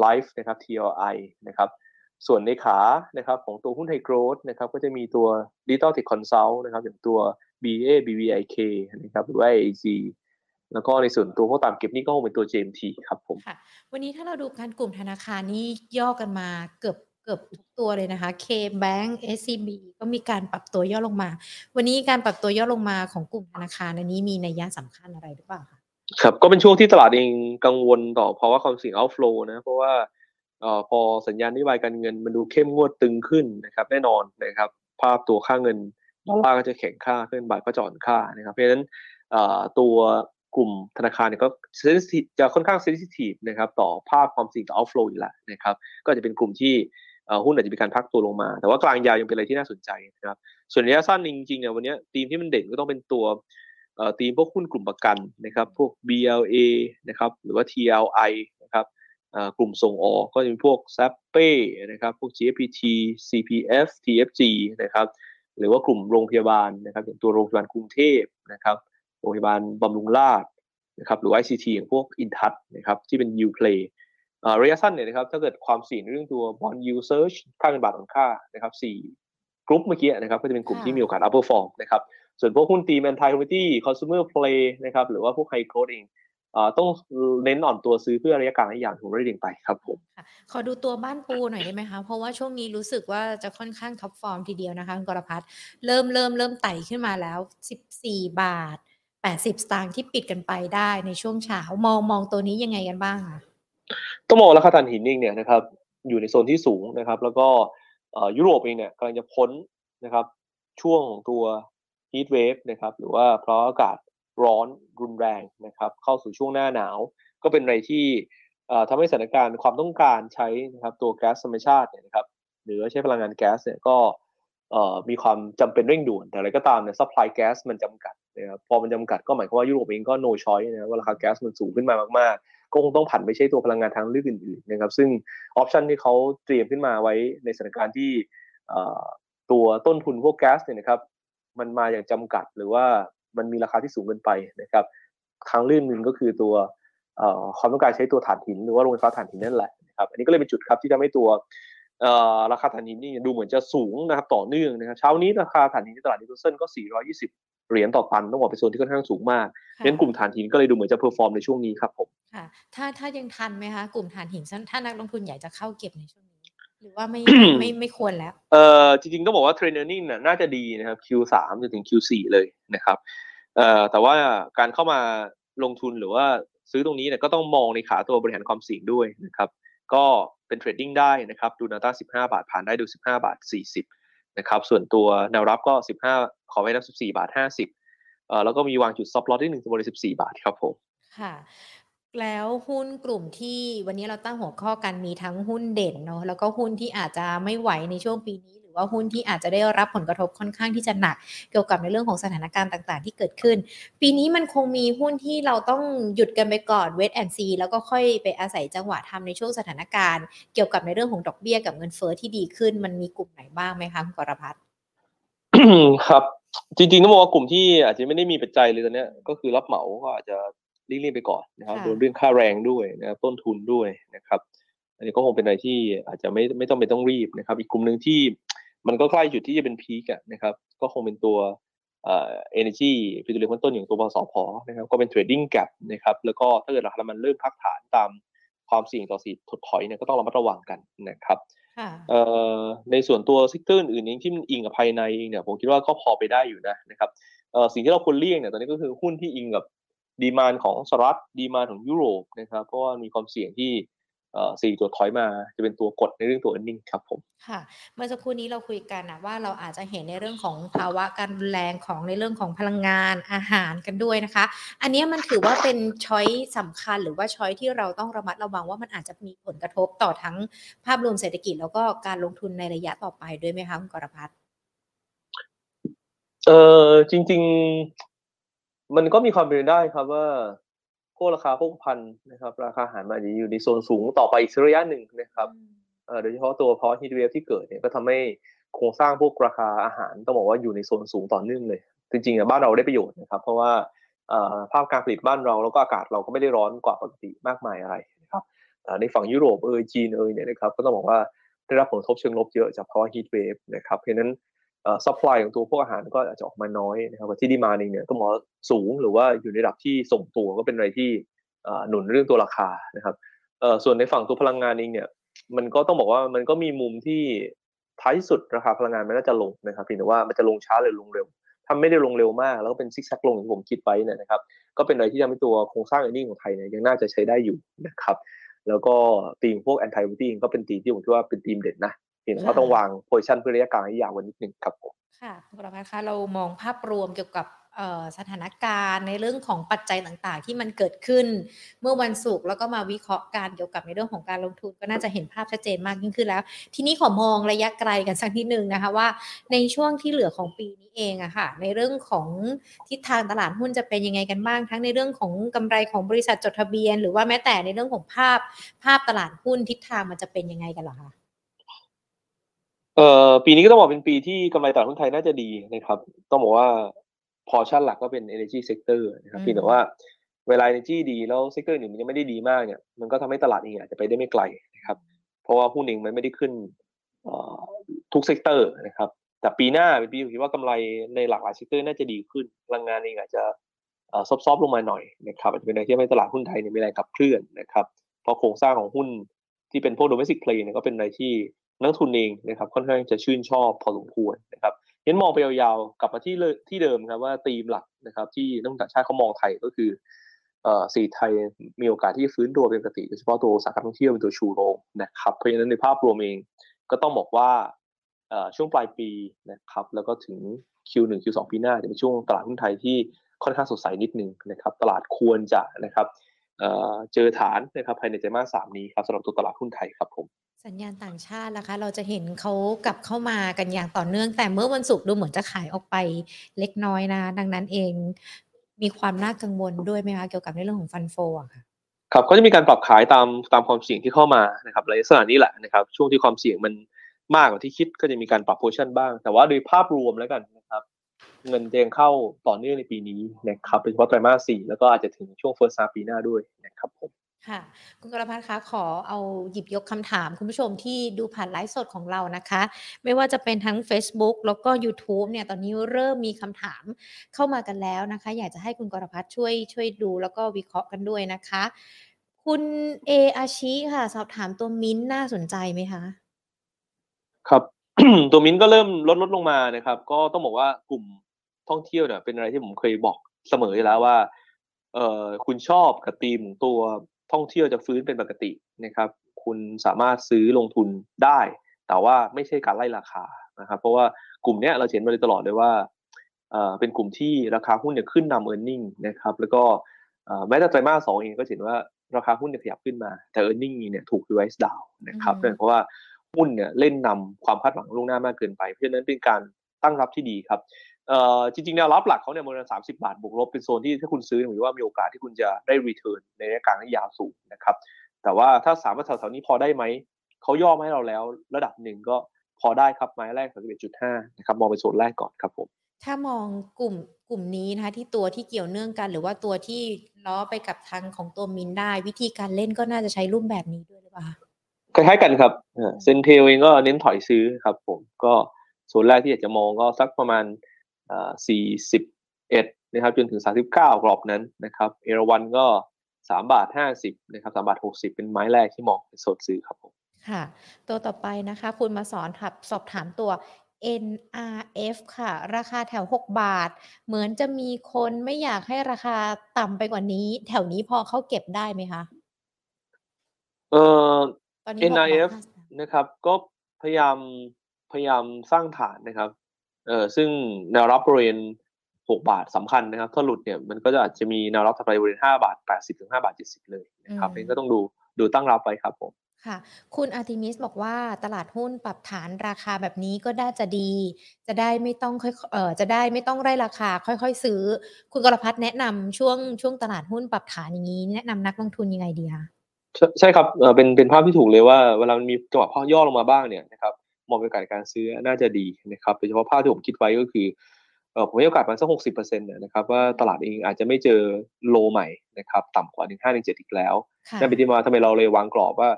ไลฟ์นะครับ TLI นะครับส่วนในขานะครับของตัวหุ้นไทยโกรดนะครับก็จะมีตัว Digital Tech Consult นะครับอย่างตัว BA BVIK นะครับหรือว่า AG แล้วก็ในส่วนตัวพวกตามเก็บนี่ก็คงเป็นตัว JMT ครับผมค่ะวันนี้ถ้าเราดูการกลุ่มธนาคารนี่ย่อกันมาเกือบเกือบทุกตัวเลยนะคะ K Bank SCB ก็มีการปรับตัวย่อลงมา วันนี้การปรับตัวย่อลงมาของกลุ่มธนาคารอันนี้มีนัยยะสำคัญอะไรหรือเปล่าคะครับก็เป็นช่วงที่ตลาดเองกังวลต่อเพราะว่าความเสี่ยง outflow นะเพราะว่าเอ่อพอสัญญาณนโยบายการเงินมันดูเข้มงวดตึงขึ้นนะครับแน่นอนนะครับภาพตัวค่าเงินดอลลาร์ก็จะแข็งค่าขึ้นบาทก็จอ่อนค่านะครับเพราะฉะนั้นตัว กลุ่มธนาคารเนี่ยก็จะค่อนข้างเซนซิทีฟนะครับต่อภาพความสิ่งต่อ outflow อยู่แล้วนะครับก็จะเป็นกลุ่มที่หุ้นอาจจะมีการพักตัวลงมา แต่ว่ากลางยาวยังเป็นอะไรที่น่าสนใจนะครับส่วนระยะสั้นจริงๆเนี่ยวันนี้ทีมที่มันเด่นก็ต้องเป็นตัวทีมพวกหุ้นกลุ่มประกันนะครับพวก BLA นะครับหรือว่า TLI นะครับกลุ่มส่งออกก็จะมีพวก s a p p นะครับพวก GFPT CPF TFG นะครับหรือว่ากลุ่มโรงพยาบาลนะครับอย่างตัวโรงพยาบาลกรุงเทพนะครับ โรงพยาบาลบำรุงราษฎร์นะครับหรือ ICT อย่างพวกอินทัชนะครับที่เป็น yield play ระยะสั้นเนี่ยนะครับถ้าเกิดความเสี่ยงเรื่องตัว bond yield surge ค่าเงินบาทอ่อนค่านะครับสี่กลุ่มเมื่อกี้นะครับก็จะเป็นกลุ่มที่มีโอกาส outperform นะครับส่วนพวกหุ้นตีแมนไทคอมมิตี้คอน sumer play นะครับหรือว่าพวก high growth เองต้องเน้นอ่อนตัวซื้อเพื่อระยะกลางระยะยาวถูกเรียงไปครับผมขอดูตัวบ้านปูหน่อยได้ไหมคะเพราะว่าช่วงนี้รู้สึกว่าจะค่อนข้าง top form ทีเดียวนะคะคุณกรพัฒน์เริ่มเริ่มเริ่มไต่ขึ้นมาแล้ว 14 บาท 80 สตางค์ที่ปิดกันไปได้ในช่วงเช้ามองมองตัวนี้ยังไงกันบ้างคะต้องมองราคาถ่านหินเองเนี่ยนะครับอยู่ในโซนที่สูงนะครับ แล้วก็ยุโรปเองเนี่ยกำลังจะพ้นนะครับช่วงของตัว heat wave นะครับหรือว่าเพราะอากาศร้อนรุนแรงนะครับเข้าสู่ช่วงหน้าหนาว ก็เป็นอะไรที่ทำให้สถานการณ์ความต้องการใช้นะครับตัวแก๊สธรรมชาติเนี่ยนะครับหรือใช้พลังงานแก๊สเนี่ยก็ มีความจำเป็นเร่งด่วน แต่อะไรก็ตามเนี่ย supply แก๊สมันจำกัดนะครับพอมันจำกัดก็หมายความว่ายุโรปเองก็ no choice นะว่าราคาแก๊สมันสูงขึ้นมามากๆ ก็คงต้องผันไปใช้ตัวพลังงานทางเลือกอื่นๆนะครับซึ่ง option ที่เขาเตรียมขึ้นมาไว้ในสถานการณ์ที่ตัวต้นทุนพวกแก๊สเนี่ยนะครับมันมาอย่างจำกัดหรือว่ามันมีราคาที่สูงเกินไปนะครับทางเลือกหนึ่งก็คือตัวความต้องการใช้ตัวถ่านหินหรือว่าโรงไฟฟ้าถ่านหินนั่นแหละนะครับอันนี้ก็เลยเป็นจุดครับที่ทำให้ตัว ราคาถ่านหินนี่ดูเหมือนจะสูงนะครับต่อเนื่องนะครับเช้านี้ราคาถ่านหินในตลาดนิวคาสเซิลก็ 420 เหรียญต่อตันต้องบอกเป็นโซนที่ค่อนข้างสูงมากเน้นกลุ่มถ่านหินก็เลยดูเหมือนจะ perform ในช่วงนี้ครับผมค่ะถ้าถ้ายังทันไหมคะกลุ่มถ่านหินถ้านักลงทุนอยากจะเข้าเก็บในช่วงนี้ หรือว่าไม่ไม่ไม่ควรแล้วเออจริงๆต้องบอกว่า trend earning น่าจะดีนะครับ Q3 จนถึง Q4 เลยนะครับเอ่อแต่ว่าการเข้ามาลงทุนหรือว่าซื้อตรงนี้เนี่ยก็ต้องมองในขาตัวบริหารความเสี่ยงด้วยนะครับ ก็เป็น trading ได้นะครับ ดูแนวต้าน15 บาทผ่านได้ดู 15 บาท 40 นะครับ ส่วนตัวแนวรับก็ 15 ขอไว้นะ14 บาท 50เอ่อแล้วก็มีวางจุด stop loss ที่บริเวณ14 บาทครับผม ค่ะ แล้วหุ้นกลุ่มที่วันนี้เราตั้งหัวข้อกันมีทั้งหุ้นเด่นเนาะแล้วก็หุ้นที่อาจจะไม่ไหวในช่วงปีนี้ ว่าหุ้นที่อาจจะได้รับผลกระทบค่อนข้างที่จะหนัก เกี่ยวกับในเรื่องของสถานการณ์ต่าง ๆ ที่เกิดขึ้น ปีนี้มันคงมีหุ้นที่เราต้องหยุดกันไปก่อนเวทแอนซีแล้วก็ค่อยไปอาศัยจังหวะทำในช่วงสถานการณ์ เกี่ยวกับในเรื่องของดอกเบี้ยกับเงินเฟอ้อที่ดีขึ้น มันมีกลุ่มไหนบ้างไหมคะคุณกรพัฒน์ครับ จริงๆต้องบอกว่ากลุ่มที่อาจจะไม่ได้มีปัจจัยเลยตอนนี้ก็คือรับเหมาก็อาจจะรีบๆไปก่อนนะครับโดนเรื่องค่าแรงด้วยนะครับต้นทุนด้วยนะครับ อันนี้ก็คงเป็นอะไรที่อาจจะไม่ไม่ต้องไปต้องรีบนะครับ อีกกลุ่มหนึ่งที่ มันก็ใกล้จุดที่จะเป็นพีกนะครับ ก็คงเป็นตัวเอ่อ energy พิจารณาต้นอย่างตัวปสพนะครับ ก็เป็น trading gap นะครับ แล้วก็ถ้าเกิดราคามันเริ่มพักฐานตามความเสี่ยงต่อสีถดถอยเนี่ยก็ต้องระมัดระวังกันนะครับในส่วนตัว sector อื่นเองที่มันอิงกับภายในเองเนี่ยผมคิดว่าก็พอไปได้อยู่นะนะครับสิ่งที่เราควรเลี่ยงเนี่ยตอนนี้ก็คือหุ้นที่อิงกับ demand ของสหรัฐ demand ของยุโรปนะครับเพราะว่ามีความเสี่ยงที่ สี่ตัวถอยมาจะเป็นตัวกดในเรื่องตัว e a r n i n g ครับผมค่ะเมื่อสักครู่นี้เราคุยกันนะว่าเราอาจจะเห็นในเรื่องของภาวะการรุนแรงของในเรื่องของพลังงานอาหารกันด้วยนะคะ อันนี้มันถือว่าเป็น choice สำคัญหรือว่า choice ที่เราต้องระมัดระวังว่ามันอาจจะมีผลกระทบต่อทั้งภาพรวมเศรษฐกิจแล้วก็การลงทุนในระยะต่อไปด้วยไหมคะคุณกรพัฒน์เออจริง ๆ มันก็มีความเป็นได้ครับว่า พวกราคาพวกพันนะครับ ราคาอาหารมันจะอยู่ในโซนสูงต่อไปอีกระยะหนึ่งนะครับโดยเฉพาะตัวพอฮีทเวฟที่เกิดเนี่ยก็ทำให้โครงสร้างพวกราคาอาหารต้องบอกว่าอยู่ในโซนสูงต่อเนื่องเลย จริงๆบ้านเราได้ประโยชน์นะครับ เพราะว่าภาพการผลิตบ้านเราแล้วก็อากาศเราก็ไม่ได้ร้อนกว่าปกติมากมายอะไรนะครับในฝั่งยุโรปเอยจีนเอยเนี่ยนะครับก็ต้องบอกว่าได้รับผลกระทบเชิงลบเยอะจากภาวะ heat wave นะครับเพราะนั้น supply ของตัวพวกอาหารก็อาจจะออกมาน้อยนะครับที่ demand เองเนี่ยต้องบอกสูงหรือว่าอยู่ในระดับที่ทรงตัวก็เป็นอะไรที่หนุนเรื่องตัวราคานะครับส่วนในฝั่งตัวพลังงานเองเนี่ยมันก็ต้องบอกว่ามันก็มีมุมที่ท้ายสุดราคาพลังงานมันน่าจะลงนะครับเพียงแต่ว่ามันจะลงช้าหรือลงเร็ว ถ้าไม่ได้ลงเร็วมาก แล้วก็เป็นซิกแซกลงอย่างที่ผมคิดไว้นะครับก็เป็นอะไรที่ทำให้ตัวโครงสร้าง earning ของไทยเนี่ยยังน่าจะใช้ได้อยู่นะครับแล้วก็ตีมพวก anti commodity ก็เป็นตีมที่ผมคิดว่าเป็นตีมเด่นนะ เพียงแต่ว่าต้องวาง position เพื่อระยะกลางให้ยาวกว่านิดนึงครับผมค่ะคุณประภาคะเรามองภาพรวมเกี่ยวกับสถานการณ์ในเรื่องของปัจจัยต่างๆ ที่มันเกิดขึ้น เมื่อวันศุกร์แล้วก็มาวิเคราะห์การเกี่ยวกับในเรื่องของการลงทุนก็น่าจะเห็นภาพชัดเจนมากยิ่งขึ้นแล้ว ทีนี้ขอมองระยะไกลกันสักนิดนึงนะคะว่า ในช่วงที่เหลือของปีนี้เองอะค่ะในเรื่องของทิศทางตลาดหุ้นจะเป็นยังไงกันบ้าง ทั้งในเรื่องของกำไรของบริษัทจดทะเบียน หรือว่าแม้แต่ในเรื่องของภาพภาพตลาดหุ้นทิศทางมันจะเป็นยังไงกันหรอคะ เอ่อปีนี้ก็ต้องบอกเป็นปีที่กำไรตลาดหุ้นไทยน่าจะดีนะครับ ต้องบอกว่าพอชั่นหลักก็เป็น energy sector นะครับเพียงแต่ว่าเวลา energy ดีแล้ว sector อื่นมันยังไม่ได้ดีมากเนี่ยมันก็ทำให้ตลาดเองอาจจะไปได้ไม่ไกลนะครับ เพราะว่าหุ้นเองมันไม่ได้ขึ้นทุก sector นะครับ แต่ปีหน้าเป็นปีที่คิดว่ากำไรในหลากหลาย sector น่าจะดีขึ้นพลังงานเองอาจจะ soft ๆลงมาหน่อยนะครับอาจจะเป็นอะไรที่ทำให้ตลาดหุ้นไทยเนี่ยมีแรงขับเคลื่อนนะครับเพราะโครงสร้างของหุ้นที่เป็นพวก domestic play เนี่ยก็เป็นอะไรที่ นักลงทุนเองนะครับค่อนข้างจะชื่นชอบพอสมควรนะครับเห็นมองไปยาวๆกลับมาที่ที่เดิมครับว่าธีมหลักนะครับที่นักต่างชาติเขามองไทยก็คือเอ่อเศรษฐกิจไทยมีโอกาสที่ฟื้นตัวเป็นปกติโดยเฉพาะตัวอุตสาหกรรมท่องเที่ยวเป็นตัวชูโรงนะครับเพราะฉะนั้นในภาพรวมเองก็ต้องบอกว่าช่วงปลายปีนะครับแล้วก็ถึง Q1 Q2 ปีหน้าจะเป็นช่วงตลาดหุ้นไทยที่ค่อนข้างสดใสนิดนึงนะครับตลาดควรจะนะครับ เจอฐานนะครับภายในไตรมาสสามนี้ครับสำหรับตัวตลาดหุ้นไทยครับผมสัญญาณต่างชาตินะคะ เราจะเห็นเขากลับเข้ามากันอย่างต่อเนื่อง แต่เมื่อวันศุกร์ดูเหมือนจะขายออกไปเล็กน้อยนะ ดังนั้นเองมีความน่ากังวลด้วยไหมคะเกี่ยวกับในเรื่องของฟันโฟอะค่ะครับก็จะมีการปรับขายตามตามความเสี่ยงที่เข้ามานะครับลักษณะนี้แหละนะครับช่วงที่ความเสี่ยงมันมากกว่าที่คิดก็จะมีการปรับ position บ้าง แต่ว่าโดยภาพรวมแล้วกันนะครับ เงินยังเข้าต่อเนื่องในปีนี้นะครับโดยเฉพาะไตรมาสสี่แล้วก็อาจจะถึงช่วง first half ปีหน้าด้วยนะครับผมค่ะคุณกรพัฒน์คะขอเอาหยิบยกคำถามคุณผู้ชมที่ดูผ่านไลฟ์สดของเรานะคะ ไม่ว่าจะเป็นทั้ง Facebook แล้วก็ YouTube เนี่ยตอนนี้เริ่มมีคำถามเข้ามากันแล้วนะคะ อยากจะให้คุณกรพัฒน์ช่วยช่วยดูแล้วก็วิเคราะห์กันด้วยนะคะ คุณเออาชิค่ะ สอบถามตัวมิ้นน่าสนใจไหมคะ ครับตัวมิ้นก็เริ่มลดลดลงมานะครับ ก็ต้องบอกว่ากลุ่ม ท่องเที่ยวเนี่ยเป็นอะไรที่ผมเคยบอกเสมอแล้วว่าเออคุณชอบกับธีมตัวท่องเที่ยวจะฟื้นเป็นปกตินะครับ คุณสามารถซื้อลงทุนได้ แต่ว่าไม่ใช่การไล่ราคานะครับ เพราะว่ากลุ่มนี้เราเห็นมาเลยตลอดเลยว่าเป็นกลุ่มที่ราคาหุ้นเนี่ยขึ้นนำ earning นะครับ แล้วก็แม้แต่ไตรมาสสองเองก็เห็นว่าราคาหุ้นเนี่ยขยับขึ้นมา แต่ earning เนี่ยถูก revise down นะครับเพราะว่าหุ้นเนี่ยเล่นนำความคาดหวังล่วงหน้ามากเกินไป เพราะฉะนั้นเป็นการตั้งรับที่ดีครับ เอ่อจริงๆแนวรับหลักเขาเนี่ยประมาณสามสิบบาทบวกลบเป็นโซนที่ถ้าคุณซื้อผมว่ามีโอกาสที่คุณจะได้ return ในระยะกลางและยาวสูงนะครับ แต่ว่าถ้าสามารถแถวๆนี้พอได้ไหมเขาย่อมาให้เราแล้ว ระดับหนึ่งก็พอได้ครับไม้แรกสามสิบเอ็ดจุดห้านะครับมองเป็นโซนแรกก่อนครับผมถ้ามองกลุ่มกลุ่มนี้นะคะที่ตัวที่เกี่ยวเนื่องกัน หรือว่าตัวที่ล้อไปกับทางของตัวมินได้ วิธีการเล่นก็น่าจะใช้รูปแบบนี้ด้วยหรือเปล่าคล้ายๆกันครับเซนเทลเองก็เน้นถอยซื้อครับ ผมก็โซนแรกที่อยากจะมองก็สักประมาณ 41นะครับจนถึง 39 กรอบนั้นนะครับเอราวันก็ 3 บาท 50นะครับ3บาท 60 เป็นไม้แรกที่มองเป็นโซนซื้อครับผมค่ะ ตัวต่อไปนะคะ คุณมาสอนถับสอบถามตัว NRF ค่ะ ราคาแถว 6 บาท เหมือนจะมีคนไม่อยากให้ราคาต่ำไปกว่านี้ แถวนี้พอเขาเก็บได้ไหมคะเอ่อ NRF นะครับ ก็พยายามพยายามสร้างฐานนะครับ เออซึ่งแนวรับบริเวณ6บาทสำคัญนะครับ ถ้าหลุดเนี่ยมันก็จะอาจจะมีแนวรับถัดไปบริเวณ5บาท80ถึง5บาท70เลยนะครับนี่ก็ต้องดูดูตั้งรับไปครับผมค่ะคุณอาร์ติมิสบอกว่าตลาดหุ้นปรับฐานราคาแบบนี้ก็น่าจะดี จะได้ไม่ต้องค่อยเออจะได้ไม่ต้องไล่ราคาค่อยๆ ซื้อ คุณกรพัฒน์แนะนำช่วงช่วงตลาดหุ้นปรับฐานอย่างนี้ แนะนำนักลงทุนยังไงดีคะใช่ครับเป็นเป็นภาพที่ถูกเลยว่าเวลามันมีจังหวะพ่อย่อลงมาบ้างเนี่ยนะครับ มองโอกาสการซื้อน่าจะดีนะครับโดยเฉพาะภาพที่ผมคิดไว้ก็คือผมให้โอกาสมันสักหกสิบเปอร์เซ็นต์นะครับว่าตลาดเองอาจจะไม่เจอโลใหม่นะครับต่ำกว่าหนึ่งห้าหนึ่งเจ็ดอีกแล้วนั่นเป็นที่มาทำไมเราเลยวางกรอบว่า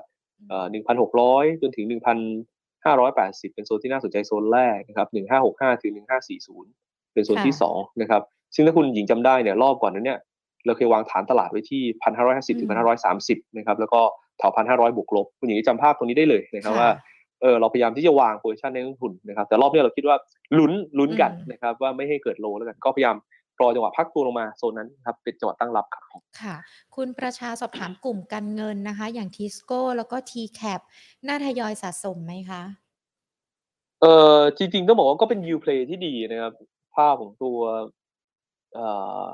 หนึ่งพันหกร้อยจนถึงหนึ่งพันห้าร้อยแปดสิบเป็นโซนที่น่าสนใจโซนแรกนะครับหนึ่งห้าหกห้าถึงหนึ่งห้าสี่ศูนย์เป็นโซนที่สองนะครับซึ่งถ้าคุณหญิงจำได้เนี่ยรอบก่อนนั้นเนี่ยเราเคยวางฐานตลาดไว้ที่พันห้าร้อยห้าสิบถึงพันห้าร้อยสามสิบนะครับแล้วก็แถวพันห้าร้อยบวกลบคุณหญิงจำภาพตรงนี้ได้เลยนะครับว่า เออเราพยายามที่จะวาง position ในลงทุนนะครับ แต่รอบนี้เราคิดว่าลุ้นลุ้นกันนะครับ ว่าไม่ให้เกิด low แล้วกันก็พยายามรอจังหวะพักตัวลงมาโซนนั้นครับเป็นจังหวะตั้งรับครับค่ะ คุณประชาสอบถามกลุ่มการเงินนะคะ อย่างทิสโก้แล้วก็ t c a p น่าทยอยสะสมไหมคะเออจริงๆต้องบอกว่าก็เป็น yield play ที่ดีนะครับ ภาพของตัวเอ่อ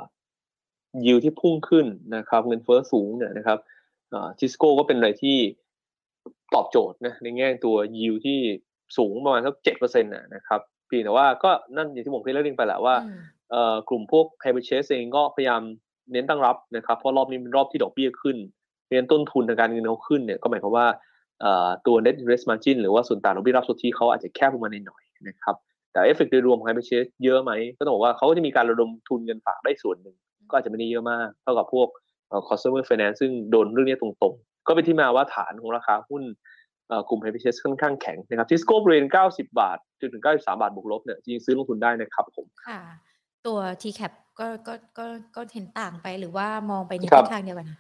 ยิวที่พุ่งขึ้นนะครับ เงินเฟ้อสูงเนี่ยนะครับทิสโก้ก็เป็นอะไรที่ ตอบโจทย์นะในแง่ตัวยิวที่สูงประมาณสักเจ็ดเปอร์เซ็นต์นะครับเพียงแต่ว่าก็นั่นอย่างที่ผมเคยเล่าเรื่องไปแหละว่ากลุ่มพวก hire purchase เองก็พยายามเน้นตั้งรับนะครับเพราะรอบนี้เป็นรอบที่ดอกเบี้ยขึ้นเพราะฉะนั้นต้นทุนทางการเงินเขาขึ้นเนี่ยก็หมายความว่าตัว net interest margin หรือว่าส่วนต่างดอกเบี้ยรับสุทธิเขาอาจจะแคบลงมาหน่อยนะครับแต่เอฟเฟกต์โดยรวมของ hire purchase เยอะไหมก็ต้องบอกว่าเขาก็จะมีการระดมทุนเงินฝากได้ส่วนหนึ่งก็อาจจะไม่ได้เยอะมากเท่ากับพวก consumer finance ซึ่งโดนเรื่องนี้ตรงๆ ก็เป็นที่มาว่าฐานของราคาหุ้นกลุ่ม HPS ค่อนข้างแข็งนะครับที่สโกบเรน90 บาทจนถึง 93 บาทบวกลบเนี่ยจริงซื้อลงทุนได้นะครับผมค่ะ ตัว TCAP ก็ก็ก็ก็เห็นต่างไปหรือว่ามองไปในครัทิบศทางเดียวกันคะ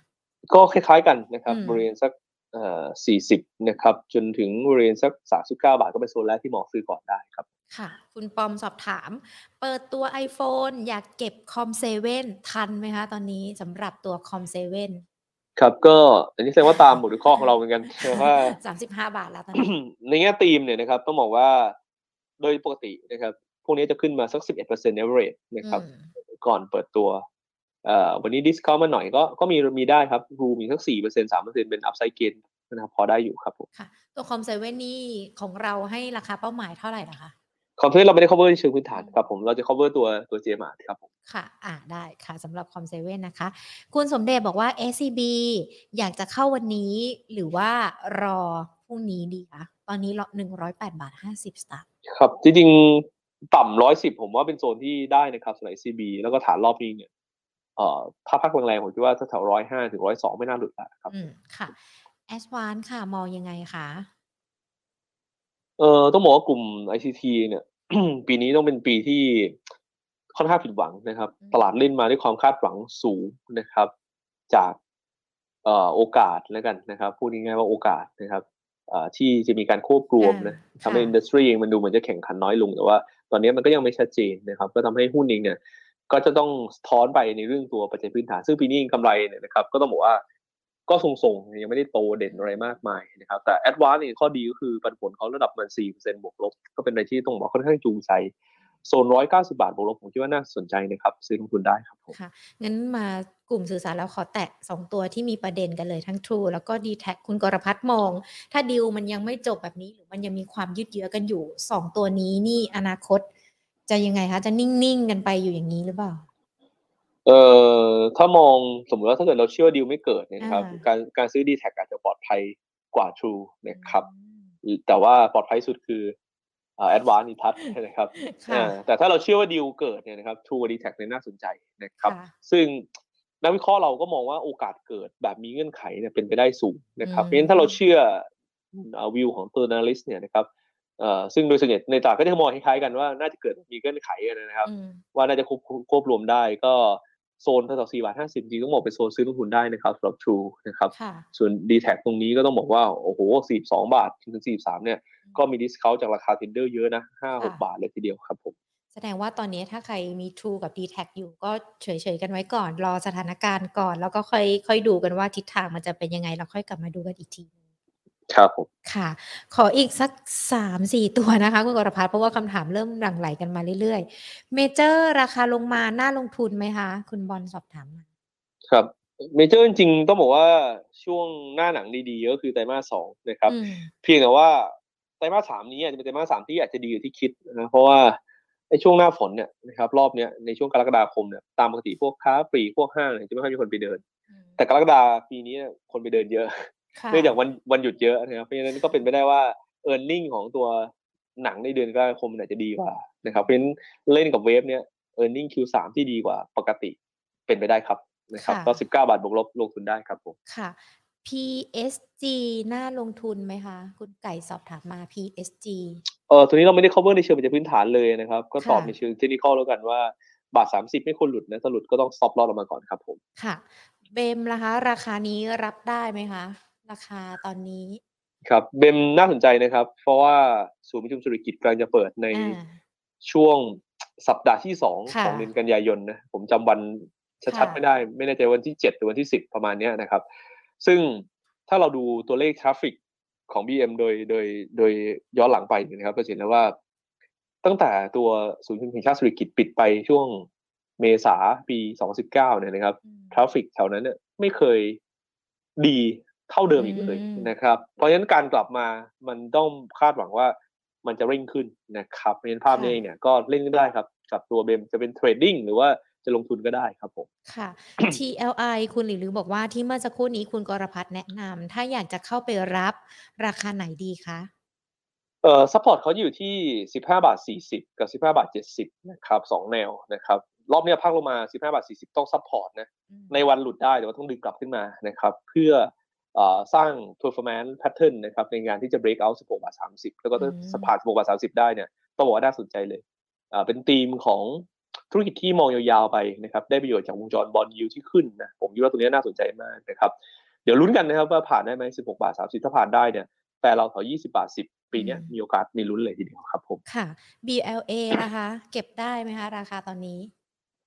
ก็คล้ายๆกันนะครับอืมบริเวณสักเอ่อ40 นะครับ จนถึงบริเวณสัก 39 บาทก็เป็นโซนแรกที่มองซื้อก่อนได้ครับ ค่ะ คุณปอมสอบถาม เปิดตัว iPhone อยากเก็บ COM7ทันไหมคะตอนนี้สำหรับตัว COM7 ครับก็อันนี้แสดงว่าตามบทวิเคราะห์ของเราเหมือนกันเพราะว่าสามสิบห้าบาทแล้วตอนนี้ในแง่ธีมเนี่ยนะครับ ต้องบอกว่าโดยปกตินะครับ พวกนี้จะขึ้นมาสัก11% average นะครับอืมก่อนเปิดตัวเอ่อวันนี้ discount มาหน่อยก็ก็มีมีได้ครับ room มีสัก4% 3%เป็น upside gain นะครับพอได้อยู่ครับผมค่ะตัวคอมเซเว่นนี่ของเราให้ราคาเป้าหมายเท่าไหร่นะคะ คอมเพลเราไม่ได้ cover ในเชิงพื้นฐานครับผมเราจะ cover ตัวตัว j m a r ครับผมค่ะอ่าได้ค่ะสำหรับคอมเซเว่นนะคะ คุณสมเด็จบอกว่า SCB อยากจะเข้าวันนี้หรือว่ารอพรุ่งนี้ดีคะตอนนี้รอหนึ่งร้อยแปดบาทห้าสิบสตางค์ครับ จริงๆต่ำร้อยสิบผมว่าเป็นโซนที่ได้นะครับสำหรับ CB แล้วก็ฐานรอบนี้เนี่ยเอ่อถ้าพักแรงๆผมคิดว่าถ้าแถวร้อยห้าถึงร้อยสองไม่น่าหลุดแล้วครับอืมค่ะแอสวานค่ะมองยังไงคะ เอ่อต้องบอกว่ากลุ่ม ICT เนี่ย ปีนี้ต้องเป็นปีที่ค่อนข้างผิดหวังนะครับอืมตลาดเล่นมาด้วยความคาดหวังสูงนะครับ จากเอ่อโอกาสแล้วกันนะครับพูดง่ายๆว่าโอกาสนะครับเอ่อที่จะมีการควบรวมนะอ่าทำให้ค่ะอินดัสทรีเองมันดูเหมือนจะแข่งขันน้อยลง แต่ว่าตอนนี้มันก็ยังไม่ชัดเจนนะครับ ก็ทำให้หุ้นเองเนี่ย ก็จะต้องสะท้อนไปในเรื่องตัวปัจจัยพื้นฐาน ซึ่งปีนี้เองกำไรเนี่ยนะครับ ก็ต้องบอกว่า ก็ทรงๆยังไม่ได้โตเด่นอะไรมากมายนะครับ แต่ a d v a n c e เนี่ยข้อดีก็คือปันผลเขาระดับมัน4%บวกลบ ก็เป็นอะไรที่ต้องบอกค่อนข้างจูงใจโซน190บาทบวกลบผมคิดว่าน่าสนใจนะครับ ซื้อลงทุนได้ครับผมค่ะงั้นมากลุ่มสื่อสารแล้วขอแตะสองตัวที่มีประเด็นกันเลยทั้ง True แล้วก็ d t แทคุณกรพัฒน์มอง ถ้าดีลมันยังไม่จบแบบนี้ หรือมันยังมีความยืดเยื้อกันอยู่สองตัวนี้นี่อนาคต จะยังไงคะ จะนิ่ง ๆ กันไปอยู่อย่างนี้หรือเปล่า เอ่อถ้ามองสมมติว่าถ้าเกิดเราเชื่อว่าดีลไม่เกิดเนี่ยนะครับอ่าการการซื้อ d t แทอาจจะปลอดภัยกว่า True นะครับอืมแต่ว่าปลอดภัยสุดคือเอ่อ Advance นิทัศน์นะครับค่ะอ่าแต่ถ้าเราเชื่อว่าดีลเกิดเนี่ยนะครับ True กับ d t แทเนี่ยน่าสนใจนะครับค่ะซึ่งนักวิเคราะห์เราก็มองว่าโอกาสเกิดแบบมีเงื่อนไขเนี่ยเป็นไปได้สูงนะครับอืมเพราะฉะนั้นถ้าเราเชื่อวิวของตัว analyst เนี่ยนะครับเอ่อซึ่งโดยส่วนใหญ่ในตลาดก็จะมองคล้ายๆกันว่าน่าจะเกิดมีเงื่อนไขกันนะครับอืมว่าน่าจะควบควบรวมได้ก็ โซนถ้าต่ำ4บาท50จริงๆต้องบอกเป็นโซนซื้อลงทุนได้นะครับสำหรับ True นะครับค่ะส่วน d t แทตรงนี้ก็ต้องบอกว่า โอ้โห42บาทถึง43เนี่ย ก็มี discount จากราคา tender เยอะนะ5-6ค่ะบาทเลยทีเดียวครับผม แสดงว่าตอนนี้ถ้าใครมี True กับ d t แทอยู่ก็เฉยๆกันไว้ก่อน รอสถานการณ์ก่อน แล้วก็ค่อยค่อยดูกันว่าทิศทางมันจะเป็นยังไง แล้วค่อยกลับมาดูกันอีกทีหนึ่ง ครับผมค่ะ ขออีกสักสามสี่ตัวนะคะ คุณกรพัฒน์เพราะว่าคำถามเริ่มหลั่งไหลกันมาเรื่อยๆ เมเจอร์ราคาลงมาน่าลงทุนไหมคะ คุณบอลสอบถามมาครับเมเจอร์จริงๆต้องบอกว่าช่วงหน้าหนังดีๆก็คือไตรมาสสองนะครับอืมเพียงแต่ว่าไตรมาสสามนี้อาจจะเป็นไตรมาสสามที่อาจจะดีกว่าที่คิดนะเพราะว่าในช่วงหน้าฝนเนี่ยนะครับรอบเนี้ยในช่วงกรกฎาคมเนี่ยตามปกติพวกค้าปลีกพวกห้างเนี่ยจะไม่ค่อยมีคนไปเดิน แต่กรกฎาปีนี้เนี่ยคนไปเดินเยอะค่ะ เนื่องจากวันวันหยุดเยอะนะครับเพราะฉะนั้นก็เป็นไปได้ว่า e a r n i n g ของตัวหนังในเดือนกรกฎาคมมันอาจจะดีกว่านะครับเพราะฉะนั้นเล่นกับเวฟเนี่ย e a r n i n g Q3 ที่ดีกว่าปกติเป็นไปได้ครับนะครับค่ะก็19บาทบวกลบลงทุนได้ครับผมค่ะ PSG น่าลงทุนไหมคะ คุณไก่สอบถามมา PSG เออตัวนี้เราไม่ได้ cover ในเชิงปัจจัยพื้นฐานเลยนะครับ ก็ตอบค่ะในเชิงเทคนิคอลแล้วกันว่าบาท 30 ไม่ควรหลุดนะถ้าหลุดก็ต้อง stop loss ออกมาก่อนครับผม ค่ะ เบมล่ะคะ ราคานี้รับได้ไหมคะ ราคาตอนนี้ ครับเบมน่าสนใจนะครับ เพราะว่าศูนย์ประชุมเศรษฐกิจกำลังจะเปิดในอ่าช่วงสัปดาห์ที่สองค่ะของเดือนกันยายนนะผมจำวันชัดๆค่ะไม่ได้ ไม่แน่ใจวันที่เจ็ดหรือวันที่สิบประมาณเนี้ยนะครับ ซึ่งถ้าเราดูตัวเลขทราฟฟิกของ BM โดยโดยโดยย้อนหลังไปเนี่ยนะครับเราจะเห็นแล้วว่า ตั้งแต่ตัวศูนย์ประชุมแห่งชาติสิริกิติ์ปิดไปช่วงเมษาปี 2019 เนี่ยนะครับอืม traffic แถวนั้นเนี่ยไม่เคยดี เท่าเดิมอีกเลยอืมนะครับ เพราะฉะนั้นการกลับมามันต้องคาดหวังว่ามันจะเร่งขึ้นนะครับเพราะฉะนั้นภาพนี้เองเนี่ยก็เล่นได้ครับกับตัว BEM จะเป็น trading หรือว่าจะลงทุนก็ได้ครับผม ค่ะ TLI คุณหลิวหรือบอกว่าที่เมื่อสักครู่นี้คุณกรพัฒน์แนะนำถ้าอยากจะเข้าไปรับราคาไหนดีคะเอ่อ support เขาอยู่ที่ 15 บาท 40 กับ 15 บาท 70 นะครับสองแนวนะครับ รอบเนี้ยพักลงมา 15 บาท 40 ต้อง support นะอืมในวันหลุดได้แต่ว่าต้องดึงกลับขึ้นมานะครับ เพื่อเอ่อ สร้าง performance pattern นะครับในงานที่จะ break out 16บาท30 แล้วก็ถ้าอืมสผ่าน16บาท30 ได้เนี่ยต้องบอกว่าน่าสนใจเลยอ่าเป็นธีมของธุรกิจที่มองยาวๆไปนะครับได้ประโยชน์จากวงจร bond yield ที่ขึ้นนะผมคิดว่าตรงนี้น่าสนใจมากนะครับเดี๋ยวลุ้นกันนะครับว่าผ่านได้ไหม16 บาท 30 ถ้าผ่านได้เนี่ยแต่เราถอย20 บาท 10 ปีนี้มีโอกาสมีลุ้นเลยทีเดียวครับผมค่ะ BLA นะคะ เก็บได้ไหมคะราคาตอนนี้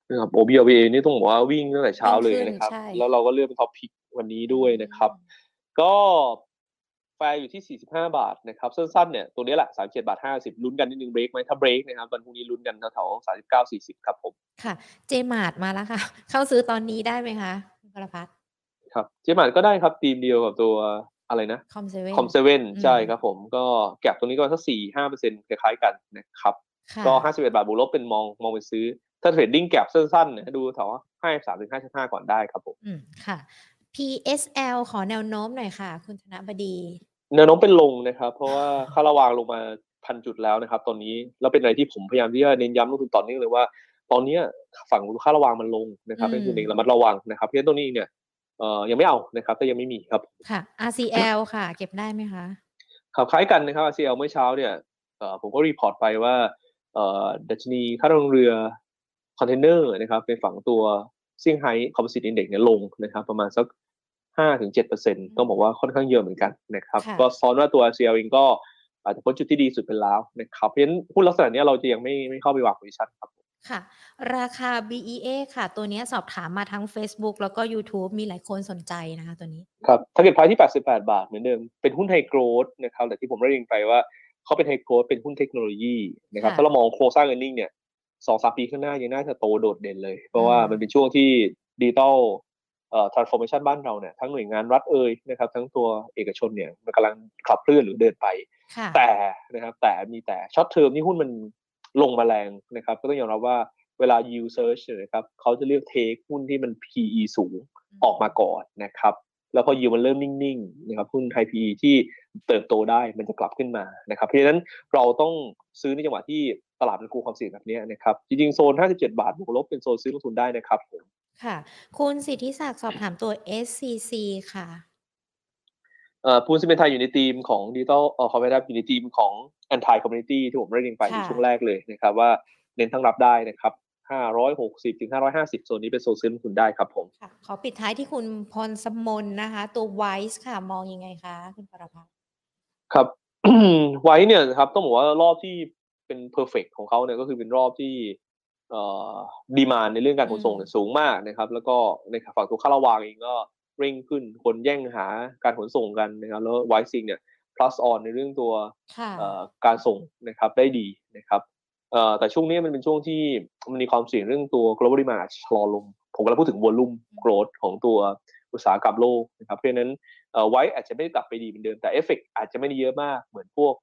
นะครับ OBLA นี่ต้องบอกว่าวิ่งตั้งแต่เช้าเลยนะครับวิ่งขึ้นใช่แล้วเราก็เลือกเป็น top pick วันนี้ด้วยนะครับ ก็แฟร์อยู่ที่ 45 บาทนะครับสั้นๆเนี่ยตัวนี้แหละ37บาท 50 ลุ้นกันนิดนึงเบรกไหมถ้าเบรกนะครับวันพรุ่งนี้ลุ้นกันแถวๆ39 40 ครับผม ค่ะ JMART มาแล้วค่ะ เข้าซื้อตอนนี้ได้ไหมคะคุณกรพัฒน์ครับ JMART ก็ได้ครับทีมเดียวกับตัวอะไรนะคอมเซเว่นคอมเซเว่นอืมใช่ครับผมก็ gap ตรงนี้ก็สักสี่ห้าเปอร์เซ็นต์คล้ายๆกันนะครับค่ะก็ห้าสิบเอ็ดบาทบวกลบเป็นมองมองเป็นซื้อ ถ้า trading gap สั้นๆเนี่ยดูแถวห้าสามถึงห้าสิบห้าก่อนได้ครับผมอืมค่ะ PSL ขอแนวโน้มหน่อยค่ะ คุณธนบดี แนวโน้มเป็นลงนะครับ เพราะว่าค่าระวางลงมาพันจุดแล้วนะครับ ตอนนี้แล้วเป็นอะไรที่ผมพยายามที่จะเน้นย้ำนักลงทุนต่อเนื่องเลยว่า ตอนเนี้ยฝั่งค่าระวางมันลงนะครับอืมให้คุณเองระมัดระวังนะครับเพราะฉะนั้นตรงนี้เนี่ยเอ่อยังไม่เอานะครับถ้ายังไม่มีครับค่ะ RCL ค่ะ เก็บได้ไหมคะครับคล้ายกันนะครับ RCL เมื่อเช้าเนี่ยเอ่อผมก็ report ไปว่าเอ่อดัชนีค่าระวางเรือคอนเทนเนอร์นะครับในฝั่งตัว เซี่ยงไฮ้ Composite Index เนี่ยลงนะครับประมาณสักห้าถึงเจ็ดเปอร์เซ็นต์ต้องบอกว่าค่อนข้างเยอะเหมือนกันนะครับค่ะก็ซ้อนว่าตัว RCL เองก็อาจจะพ้นจุดที่ดีสุดเป็นแล้วนะครับเพราะฉะนั้นหุ้นลักษณะเนี้ยเราจะยังไม่ไม่เข้าไปวาง position ครับค่ะ ราคา BEA ค่ะ ตัวเนี้ยสอบถามมาทั้ง Facebook แล้วก็ YouTube มีหลายคนสนใจนะคะตัวนี้ ครับถ้าเกิดพายที่ 88 บาทเหมือนเดิม เป็นหุ้นไฮโกรดนะครับแต่ที่ผมได้ยินไปว่าเขาเป็นไฮโกรดเป็นหุ้นเทคโนโลยีนะครับค่ะถ้าเรามองโครงสร้างเอ r n น n งเนี่ย สองสามปีข้างหน้ายังน่าจะโตโดดเด่นเลย เพราะว่าอืมมันเป็นช่วงที่ดิจิตอลเอ่อ transformation บ้านเราเนี่ยทั้งหน่วยงานรัฐเอ่ยนะครับทั้งตัวเอกชนเนี่ยมันกำลังขับเคลื่อนหรือเดินไปค่ะแต่นะครับแต่มีแต่ short term นี่หุ้นมันลงมาแรงนะครับ ก็ต้องยอมรับว่าเวลา yield surge เนี่ยนะครับเขาจะเลือกเทหุ้นที่มัน PE สูงออกมาก่อนนะครับ แล้วพอยิวมันเริ่มนิ่งๆนะครับหุ้น high PE ที่เติบโตได้มันจะกลับขึ้นมานะครับเพราะฉะนั้นเราต้องซื้อในจังหวะที่ตลาดมันกลัวความเสี่ยงแบบนี้นะครับจริงๆโซน 57 บาทบวกลบเป็นโซนซื้อลงทุนได้นะครับผมค่ะ คุณสิทธิศักดิ์สอบถามตัว SCC ค่ะเอ่อปูนซีเมนไทยอยู่ในทีมของดิจิตอลเอ่อคอมเมดี้อยู่ในทีมของ anti community ที่ผมได้เรียนไปในค่ะช่วงแรกเลยนะครับว่าเน้นตั้งรับได้นะครับ 560ถึง550 โซนนี้เป็นโซนซื้อลงทุนได้ครับผมค่ะขอปิดท้ายที่คุณพรสมนนะคะ ตัว WICE ค่ะมองยังไงคะคุณปรพัฒน์ครับ WICE เนี่ยนะครับต้องบอกว่ารอบที่เป็น perfect ของเขาเนี่ยก็คือเป็นรอบที่เอ่อดีมานในเรื่องการขนส่งเนี่ยสูงมากนะครับ แล้วก็ในฝั่งตัวค่าระวางเองก็เร่งขึ้นคนแย่งหาการขนส่งกันนะครับแล้วไวซิงเนี่ย plus on ในเรื่องตัวค่ะเอ่อการส่งนะครับได้ดีนะครับ เอ่อแต่ช่วงนี้มันเป็นช่วงที่มันมีความเสี่ยงเรื่องตัว global demand ชะลอลง ผมกำลังพูดถึง volume growth ของตัวอุตสาหกรรมโลกนะครับ เพราะฉะนั้นเออไว้อาจจะไม่ได้กลับไปดีเหมือนเดิม แต่เอฟเฟกอาจจะไม่ได้เยอะมากเหมือนพวก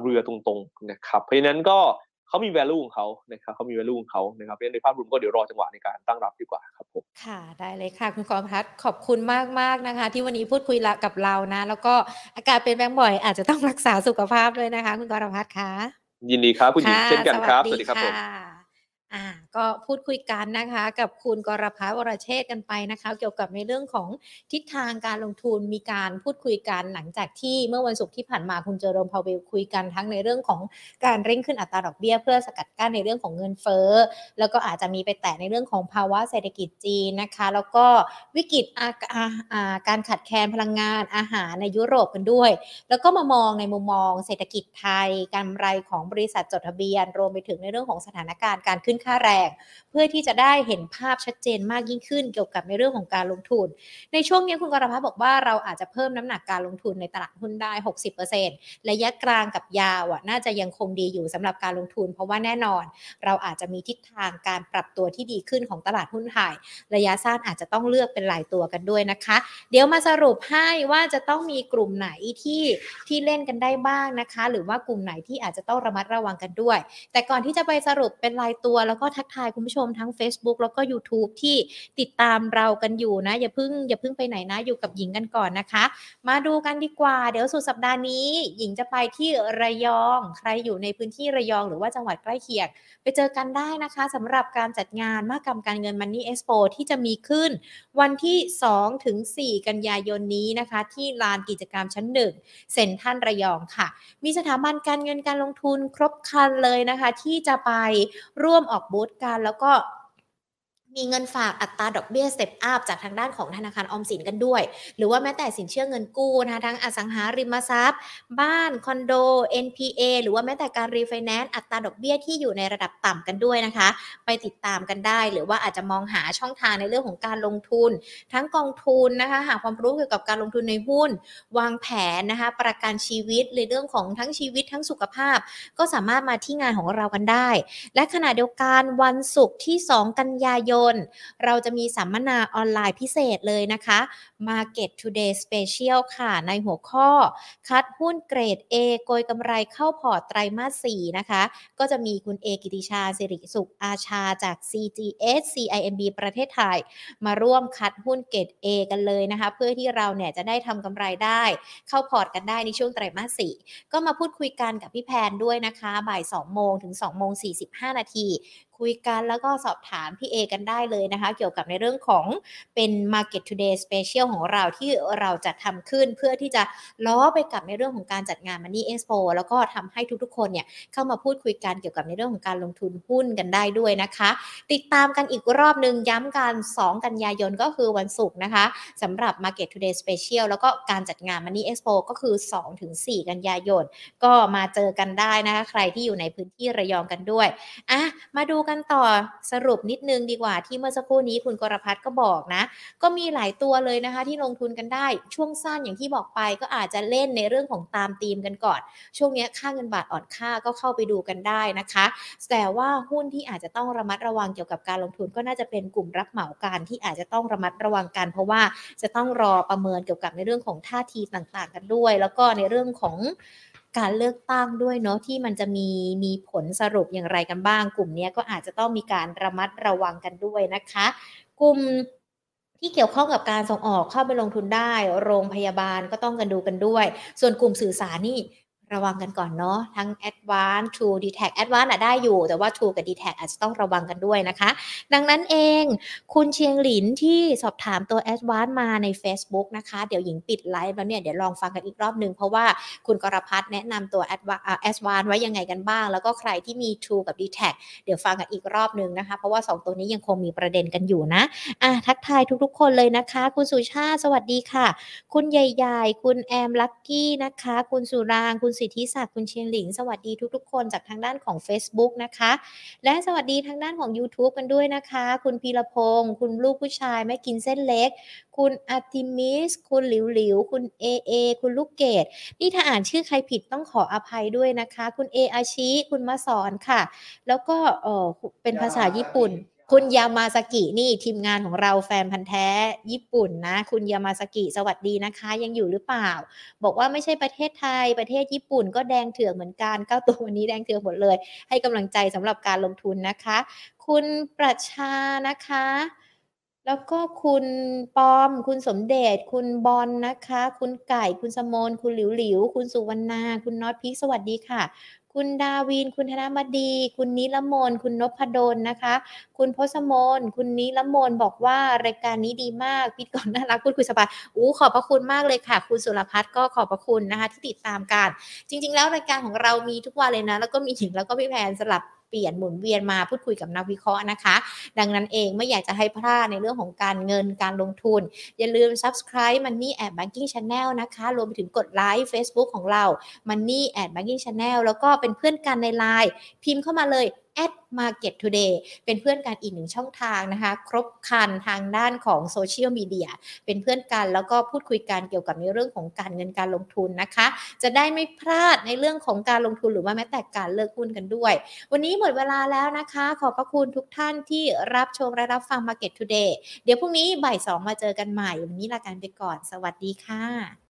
เรือตรงๆนะครับ เพราะฉะนั้นก็เขามี value ของเขานะครับเขามี value ของเขานะครับเพราะฉะนั้นในภาพรวมก็เดี๋ยวรอจังหวะในการตั้งรับดีกว่าครับผมค่ะ ได้เลยค่ะ คุณกอรพัฒน์ขอบคุณมากๆนะคะ ที่วันนี้พูดคุยกับเรานะ แล้วก็อากาศเปลี่ยนแปลงบ่อยอาจจะต้องรักษาสุขภาพด้วยนะคะ คุณกอรพัฒน์คะ ยินดีครับคุณหญิงค่ะเช่นกันครับสสวัวัสสดีดีครับผมค่ะอ่า ก็พูดคุยกันนะคะ กับคุณกรพัฒวรเชษกันไปนะคะ เกี่ยวกับในเรื่องของทิศทางการลงทุนมีการพูดคุยกันหลังจากที่เมื่อวันศุกร์ที่ผ่านมาคุณเจอโรมพาวเวลคุยกันทั้งในเรื่องของการเร่งขึ้นอัตราดอกเบี้ย เพื่อสกัดกั้นในเรื่องของเงินเฟ้อแล้วก็อาจจะมีไปแตะในเรื่องของภาวะเศรษฐกิจจีนนะคะ แล้วก็วิกฤตการขาดแคลนพลังงานอาหารในยุโรปกันด้วย แล้วก็มามองในมุมมองเศรษฐกิจไทยกำไรของบริษัทจดทะเบียน รวมไปถึงในเรื่องของสถานการณ์การขึ้นค่าแรงเพื่อที่จะได้เห็นภาพชัดเจนมากยิ่งขึ้นเกี่ยวกับในเรื่องของการลงทุน ในช่วงนี้คุณกรพัฒน์บอกว่าเราอาจจะเพิ่มน้ำหนักการลงทุนในตลาดหุ้นได้ 60%ระยะกลางกับยาวอะน่าจะยังคงดีอยู่สำหรับการลงทุน เพราะว่าแน่นอน เราอาจจะมีทิศทางการปรับตัวที่ดีขึ้นของตลาดหุ้นไทยระยะสั้นอาจจะต้องเลือกเป็นหลายตัวกันด้วยนะคะ เดี๋ยวมาสรุปให้ว่าจะต้องมีกลุ่มไหนที่ที่เล่นกันได้บ้างนะคะ หรือว่ากลุ่มไหนที่อาจจะต้องระมัดระวังกันด้วย แต่ก่อนที่จะไปสรุปเป็นรายตัวแล้วก็ทักทายคุณผู้ชมทั้ง Facebook แล้วก็ YouTube ที่ติดตามเรากันอยู่นะ อย่าเพิ่งอย่าเพิ่งไปไหนนะอยู่กับหญิงกันก่อนนะคะ มาดูกันดีกว่า เดี๋ยวสุดสัปดาห์นี้ หญิงจะไปที่ระยอง ใครอยู่ในพื้นที่ระยองหรือว่าจังหวัดใกล้เคียงไปเจอกันได้นะคะสำหรับการจัดงานมหกรรมการเงิน Money Expo ที่จะมีขึ้น วันที่2ถึง4กันยายนนี้นะคะ ที่ลานกิจกรรมชั้น1เซ็นทรัลระยองค่ะ มีสถาบันการเงินการลงทุนครบครันเลยนะคะ ที่จะไปร่วมออกบูธกันกันแล้วก็ มีเงินฝากอัตราดอกเบี้ย step up จากทางด้านของธนาคารออมสินกันด้วย หรือว่าแม้แต่สินเชื่อเงินกู้นะคะทั้งอสังหาริมทรัพย์ บ้านคอนโด NPA หรือว่าแม้แต่การรีไฟแนนซ์อัตราดอกเบี้ยที่อยู่ในระดับต่ำกันด้วยนะคะ ไปติดตามกันได้ หรือว่าอาจจะมองหาช่องทางในเรื่องของการลงทุน ทั้งกองทุนนะคะหาความรู้เกี่ยวกับการลงทุนในหุ้น วางแผนนะคะประกันชีวิตในเรื่องของทั้งชีวิตทั้งสุขภาพ ก็สามารถมาที่งานของเรากันได้ และขณะเดียวกันวันศุกร์ที่ 2 กันยายนเราจะมีสัมมนาออนไลน์พิเศษเลยนะคะ Market Today Special ค่ะ ในหัวข้อ คัดหุ้นเกรด A โกยกำไรเข้าพอร์ตไตรมาส 4 นะคะ ก็จะมีคุณเอกิติชาสิริสุขอาชาจาก CGS CIMB ประเทศไทย มาร่วมคัดหุ้นเกรด A กันเลยนะคะ เพื่อที่เราเนี่ยจะได้ทำกำไรได้ เข้าพอร์ตกันได้ในช่วงไตรมาส 4 ก็มาพูดคุยกันกับพี่แพนด้วยนะคะบ่าย 2 โมงถึง 2 โมง 45 นาทีคุยกันแล้วก็สอบถามพี่เอกันได้เลยนะคะ เกี่ยวกับในเรื่องของเป็น Market Today Special ของเราที่เราจะทำขึ้นเพื่อที่จะล้อไปกับในเรื่องของการจัดงาน Money Expo แล้วก็ทำให้ทุกๆ คนเนี่ยเข้ามาพูดคุยกันเกี่ยวกับในเรื่องของการลงทุนหุ้นกันได้ด้วยนะคะ ติดตามกันอีกรอบหนึ่งย้ำกัน 2 กันยายนก็คือวันศุกร์นะคะสำหรับ Market Today Special แล้วก็การจัดงาน Money Expo ก็คือ 2-4 กันยายน ก็มาเจอกันได้นะคะ ใครที่อยู่ในพื้นที่ระยองกันด้วยอะมาดูกันต่อสรุปนิดนึงดีกว่าที่เมื่อสักครู่นี้คุณกรพัฒน์ก็บอกนะ ก็มีหลายตัวเลยนะคะที่ลงทุนกันได้ช่วงสั้นอย่างที่บอกไปก็อาจจะเล่นในเรื่องของตามธีมกันก่อน ช่วงนี้ค่าเงินบาทอ่อนค่าก็เข้าไปดูกันได้นะคะ แต่ว่าหุ้นที่อาจจะต้องระมัดระวังเกี่ยวกับการลงทุนก็น่าจะเป็นกลุ่มรับเหมาการที่อาจจะต้องระมัดระวังกัน เพราะว่าจะต้องรอประเมินเกี่ยวกับในเรื่องของท่าทีต่างๆ กันด้วย แล้วก็ในเรื่องของการเลือกตั้งด้วยเนาะที่มันจะมีมีผลสรุปอย่างไรกันบ้าง กลุ่มนี้ก็อาจจะต้องมีการระมัดระวังกันด้วยนะคะ กลุ่ม ที่เกี่ยวข้องกับการส่งออกเข้าไปลงทุนได้ โรงพยาบาลก็ต้องกันดูกันด้วย ส่วนกลุ่มสื่อสารนี่ ระวังกันก่อนเนาะทั้ง Advance True d t a c Advance อะได้อยู่ แต่ว่า True กับ d e t a c อาจจะต้องระวังกันด้วยนะคะ ดังนั้นเองคุณเชียงหลินที่สอบถามตัว Advance มาใน Facebook นะคะ เดี๋ยวหญิงปิดไลฟ์แล้วเนี่ย เดี๋ยวลองฟังกันอีกรอบหนึ่งเพราะว่าคุณกรพัฒน์แนะนำตัว Advance ไว้ยังไงกันบ้าง แล้วก็ใครที่มี True กับ d e t a c เดี๋ยวฟังกันอีกรอบหนึ่งนะคะ เพราะว่า 2 ตัวนี้ยังคงมีประเด็นกันอยู่นะอะทักทายทุกๆ คนเลยนะคะ คุณสุชาติสวัสดีค่ะ คุณใหญ่ๆคุณแอมลักกี้นะคะ คุณสุรางคุณสิทธิศักดิ์คุณเชียงหลิง สวัสดีทุกๆ คนจากทางด้านของ Facebook นะคะ และสวัสดีทางด้านของ YouTube กันด้วยนะคะ คุณพีรพงศ์คุณลูกผู้ชายไม่กินเส้นเล็ก คุณอาติมิส คุณหลิวหลิว คุณเอเอคุณลูกเกดนี่ถ้าอ่านชื่อใครผิดต้องขออภัยด้วยนะคะ คุณเออาชิคุณมาสอนค่ะ แล้วก็เออเป็นภาษาญี่ปุ่น คุณยามาสกินี่ทีมงานของเราแฟนพันธุ์แท้ญี่ปุ่นนะ คุณยามาสกิสวัสดีนะคะ ยังอยู่หรือเปล่า บอกว่าไม่ใช่ประเทศไทยประเทศญี่ปุ่นก็แดงเถือกเหมือนกันเก้าตัววันนี้แดงเถือกหมดเลย ให้กำลังใจสำหรับการลงทุนนะคะ คุณประชานะคะ แล้วก็คุณปอม คุณสมเดชคุณบอลนะคะ คุณไก่คุณสมนคุณหลิวหลิว คุณสุวรรณา คุณน็อตพิกสวัสดีค่ะ คุณดาวิน คุณธนบดี คุณนิลมน คุณนพดลนะคะ คุณพศมน คุณนิลมนบอกว่ารายการนี้ดีมากพิธีกรน่ารักพูดคุยสบายอู้ขอบพระคุณมากเลยค่ะ คุณสุรพัฒน์ก็ขอบพระคุณนะคะ ที่ติดตามการ จริง ๆ แล้วรายการของเรามีทุกวันเลยนะ แล้วก็มีหญิงแล้วก็พี่แพนสลับ เปลี่ยนหมุนเวียนมาพูดคุยกับนักวิเคราะห์นะคะ ดังนั้นเองไม่อยากจะให้พลาดในเรื่องของการเงินการลงทุน อย่าลืม subscribe Money at Banking Channel นะคะ รวมไปถึงกดไลค์ Facebook ของเรา Money at Banking Channel แล้วก็เป็นเพื่อนกันในไลน์พิมพ์เข้ามาเลย at market today เป็นเพื่อนกันอีกหนึ่งช่องทางนะคะ ครบคันทางด้านของโซเชียลมีเดียเป็นเพื่อนกันแล้วก็พูดคุยกันเกี่ยวกับในเรื่องของการเงินการลงทุนนะคะ จะได้ไม่พลาดในเรื่องของการลงทุนหรือว่าแม้แต่การเลิกหุ้นกันด้วย วันนี้หมดเวลาแล้วนะคะ ขอบพระคุณทุกท่านที่รับชมและรับฟัง Market Today เดี๋ยวพรุ่งนี้บ่ายสองมาเจอกันใหม่ วันนี้ลากันไปก่อน สวัสดีค่ะ